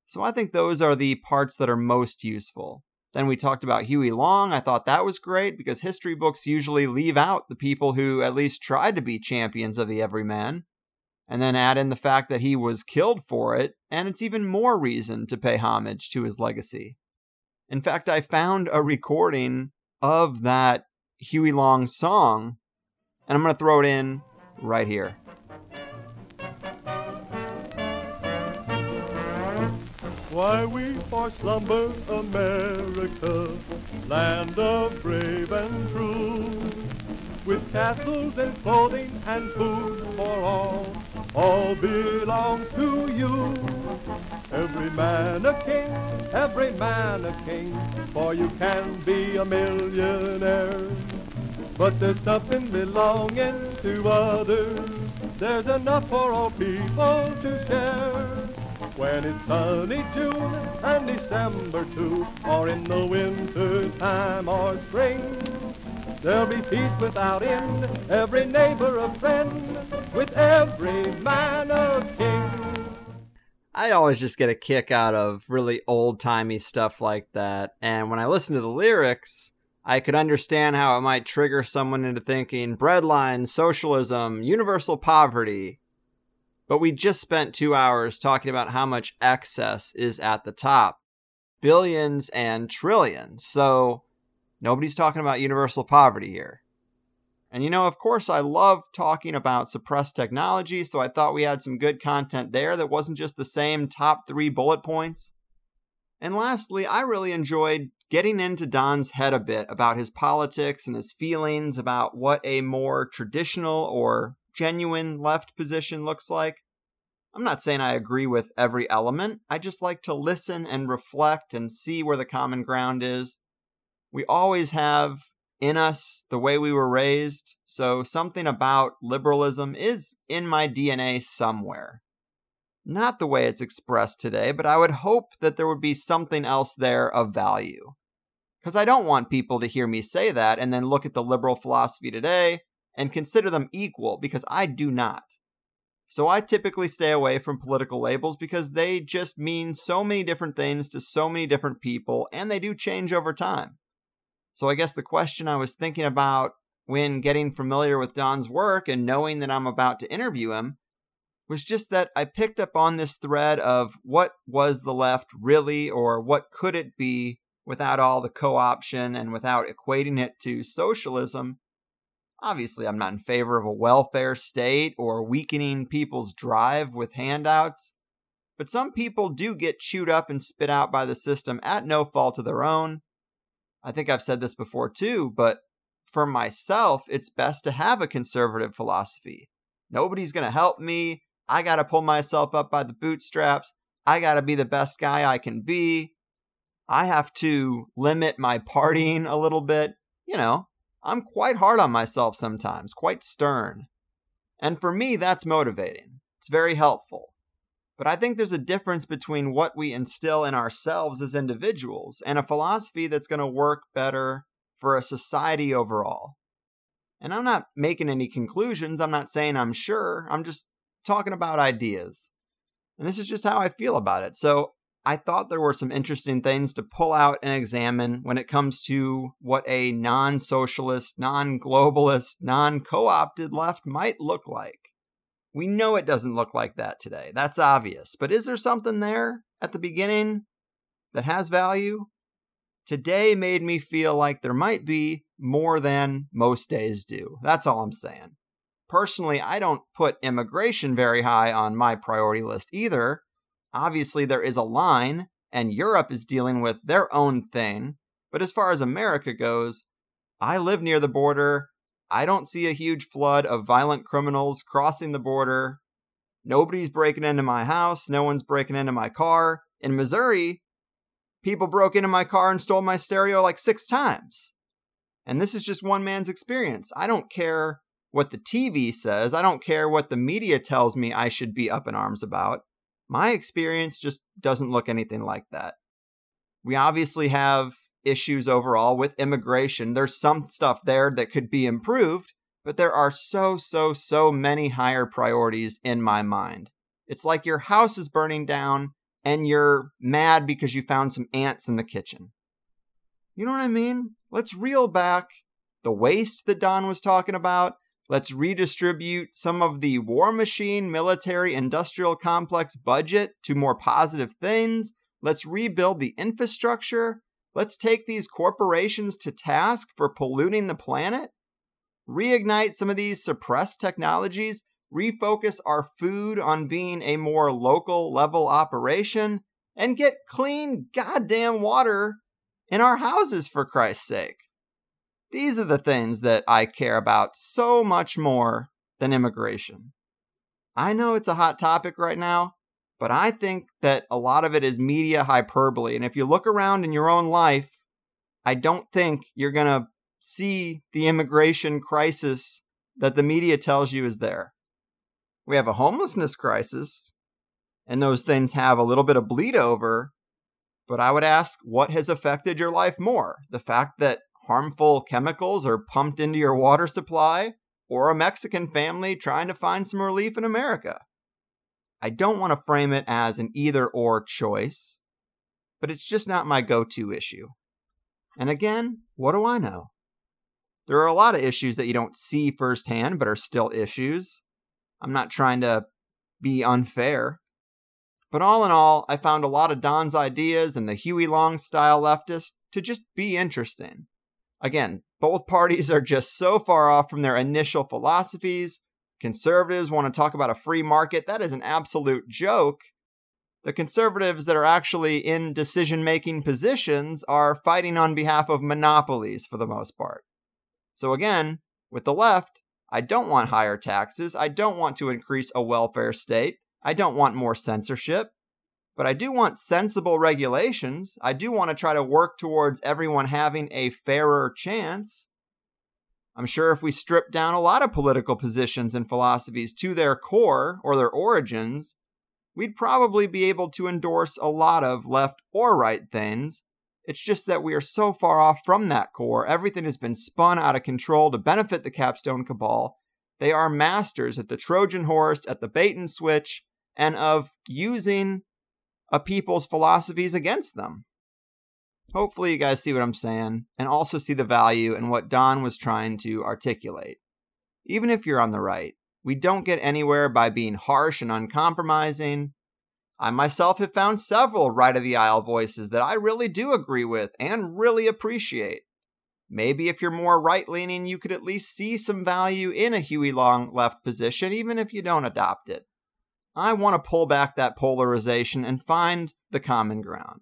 So I think those are the parts that are most useful. Then we talked about Huey Long. I thought that was great because history books usually leave out the people who at least tried to be champions of the everyman. And then add in the fact that he was killed for it, and it's even more reason to pay homage to his legacy. In fact, I found a recording of that Huey Long song, and I'm going to throw it in right here. Why we for slumber, America, land of brave and true, with castles and clothing and food for all, all belong to you. Every man a king, every man a king, for you can be a millionaire. But there's something belonging to others, there's enough for all people to share. When it's sunny June and December too, or in the winter time or spring, there'll be peace without end, every neighbor a friend, with every man a king. I always just get a kick out of really old timey stuff like that, and when I listen to the lyrics, I could understand how it might trigger someone into thinking breadlines, socialism, universal poverty, but we just spent two hours talking about how much excess is at the top billions and trillions. So nobody's talking about universal poverty here. And you know, of course, I love talking about suppressed technology, so I thought we had some good content there that wasn't just the same top three bullet points. And lastly, I really enjoyed getting into Don's head a bit about his politics and his feelings about what a more traditional or genuine left position looks like. I'm not saying I agree with every element. I just like to listen and reflect and see where the common ground is. We always have in us the way we were raised, so something about liberalism is in my DNA somewhere. Not the way it's expressed today, but I would hope that there would be something else there of value. Because I don't want people to hear me say that and then look at the liberal philosophy today and consider them equal, because I do not. So I typically stay away from political labels because they just mean so many different things to so many different people, and they do change over time. So I guess the question I was thinking about when getting familiar with Don's work and knowing that I'm about to interview him was just that I picked up on this thread of what was the left really, or what could it be without all the co option and without equating it to socialism. Obviously, I'm not in favor of a welfare state or weakening people's drive with handouts, but some people do get chewed up and spit out by the system at no fault of their own. I think I've said this before too, but for myself, it's best to have a conservative philosophy. Nobody's going to help me. I got to pull myself up by the bootstraps. I got to be the best guy I can be. I have to limit my partying a little bit. You know, I'm quite hard on myself sometimes, quite stern. And for me, that's motivating. It's very helpful. But I think there's a difference between what we instill in ourselves as individuals and a philosophy that's going to work better for a society overall. And I'm not making any conclusions. I'm not saying I'm sure. I'm just talking about ideas. And this is just how I feel about it. So I thought there were some interesting things to pull out and examine when it comes to what a non socialist, non globalist, non co opted left might look like. We know it doesn't look like that today. That's obvious. But is there something there at the beginning that has value? Today made me feel like there might be more than most days do. That's all I'm saying. Personally, I don't put immigration very high on my priority list either obviously there is a line, and Europe is dealing with their own thing. But as far as America goes, I live near the border. I don't see a huge flood of violent criminals crossing the border. Nobody's breaking into my house. No one's breaking into my car. In Missouri, people broke into my car and stole my stereo like six times. And this is just one man's experience. I don't care what the TV says, I don't care what the media tells me I should be up in arms about. My experience just doesn't look anything like that. We obviously have issues overall with immigration. There's some stuff there that could be improved, but there are so, so, so many higher priorities in my mind. It's like your house is burning down and you're mad because you found some ants in the kitchen. You know what I mean? Let's reel back the waste that Don was talking about. Let's redistribute some of the war machine, military, industrial complex budget to more positive things. Let's rebuild the infrastructure. Let's take these corporations to task for polluting the planet. Reignite some of these suppressed technologies. Refocus our food on being a more local level operation. And get clean, goddamn water in our houses, for Christ's sake. These are the things that I care about so much more than immigration. I know it's a hot topic right now, but I think that a lot of it is media hyperbole. And if you look around in your own life, I don't think you're going to see the immigration crisis that the media tells you is there. We have a homelessness crisis, and those things have a little bit of bleed over. But I would ask what has affected your life more? The fact that harmful chemicals are pumped into your water supply, or a Mexican family trying to find some relief in America? I don't want to frame it as an either or choice, but it's just not my go to issue. And again, what do I know? There are a lot of issues that you don't see firsthand, but are still issues. I'm not trying to be unfair. But all in all, I found a lot of Don's ideas and the Huey Long style leftist to just be interesting. Again, both parties are just so far off from their initial philosophies Conservatives want to talk about a free market. That is an absolute joke. The conservatives that are actually in decision making positions are fighting on behalf of monopolies for the most part. So, again, with the left, I don't want higher taxes. I don't want to increase a welfare state. I don't want more censorship. But I do want sensible regulations. I do want to try to work towards everyone having a fairer chance. I'm sure if we strip down a lot of political positions and philosophies to their core or their origins, we'd probably be able to endorse a lot of left or right things. It's just that we are so far off from that core. Everything has been spun out of control to benefit the capstone cabal. They are masters at the Trojan horse, at the bait and switch, and of using a people's philosophies against them. Hopefully, you guys see what I'm saying and also see the value in what Don was trying to articulate. Even if you're on the right, we don't get anywhere by being harsh and uncompromising. I myself have found several right of the aisle voices that I really do agree with and really appreciate. Maybe if you're more right leaning, you could at least see some value in a Huey Long left position, even if you don't adopt it. I want to pull back that polarization and find the common ground.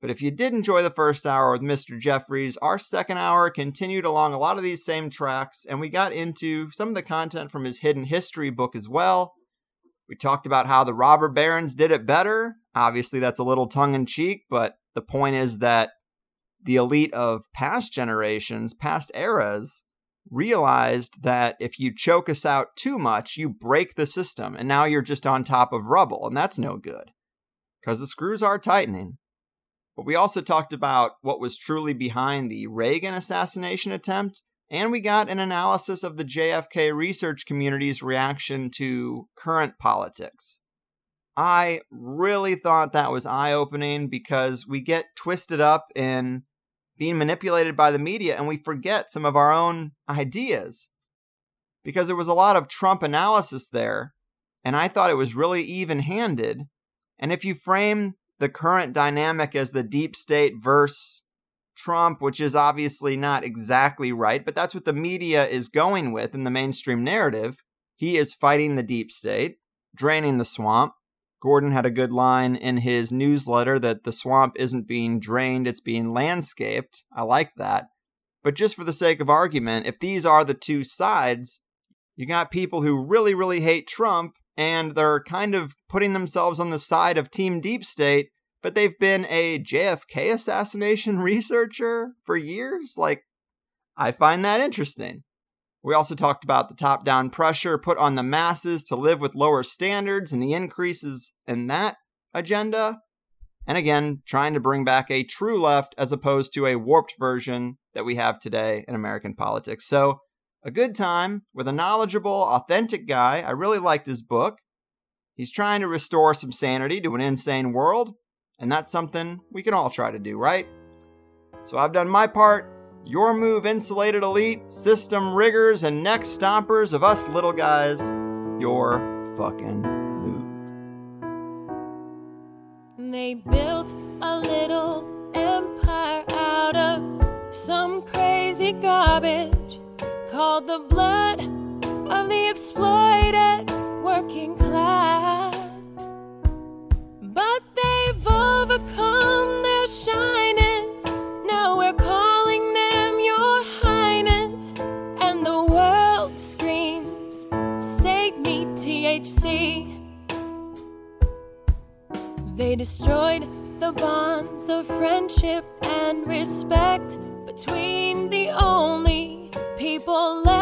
But if you did enjoy the first hour with Mr. Jeffries, our second hour continued along a lot of these same tracks, and we got into some of the content from his Hidden History book as well. We talked about how the robber barons did it better. Obviously, that's a little tongue in cheek, but the point is that the elite of past generations, past eras, realized that if you choke us out too much, you break the system, and now you're just on top of rubble, and that's no good. Because the screws are tightening. But we also talked about what was truly behind the Reagan assassination attempt, and we got an analysis of the JFK research community's reaction to current politics. I really thought that was eye opening because we get twisted up in being manipulated by the media and we forget some of our own ideas. Because there was a lot of Trump analysis there, and I thought it was really even handed. And if you frame the current dynamic as the deep state versus Trump, which is obviously not exactly right, but that's what the media is going with in the mainstream narrative. He is fighting the deep state, draining the swamp. Gordon had a good line in his newsletter that the swamp isn't being drained, it's being landscaped. I like that. But just for the sake of argument, if these are the two sides, you got people who really, really hate Trump and they're kind of putting themselves on the side of Team Deep State, but they've been a JFK assassination researcher for years. Like, I find that interesting. We also talked about the top down pressure put on the masses to live with lower standards and the increases in that agenda. And again, trying to bring back a true left as opposed to a warped version that we have today in American politics. So, a good time with a knowledgeable, authentic guy. I really liked his book. He's trying to restore some sanity to an insane world, and that's something we can all try to do, right? So I've done my part. Your move, insulated elite, system riggers, and neck stompers of us little guys. Your fucking move. They built a little empire out of some crazy garbage called the blood of the exploited working class. But they've overcome their shyness. Now we're calling them your highness. And the world screams, Save me, THC. They destroyed the bonds of friendship and respect between the only people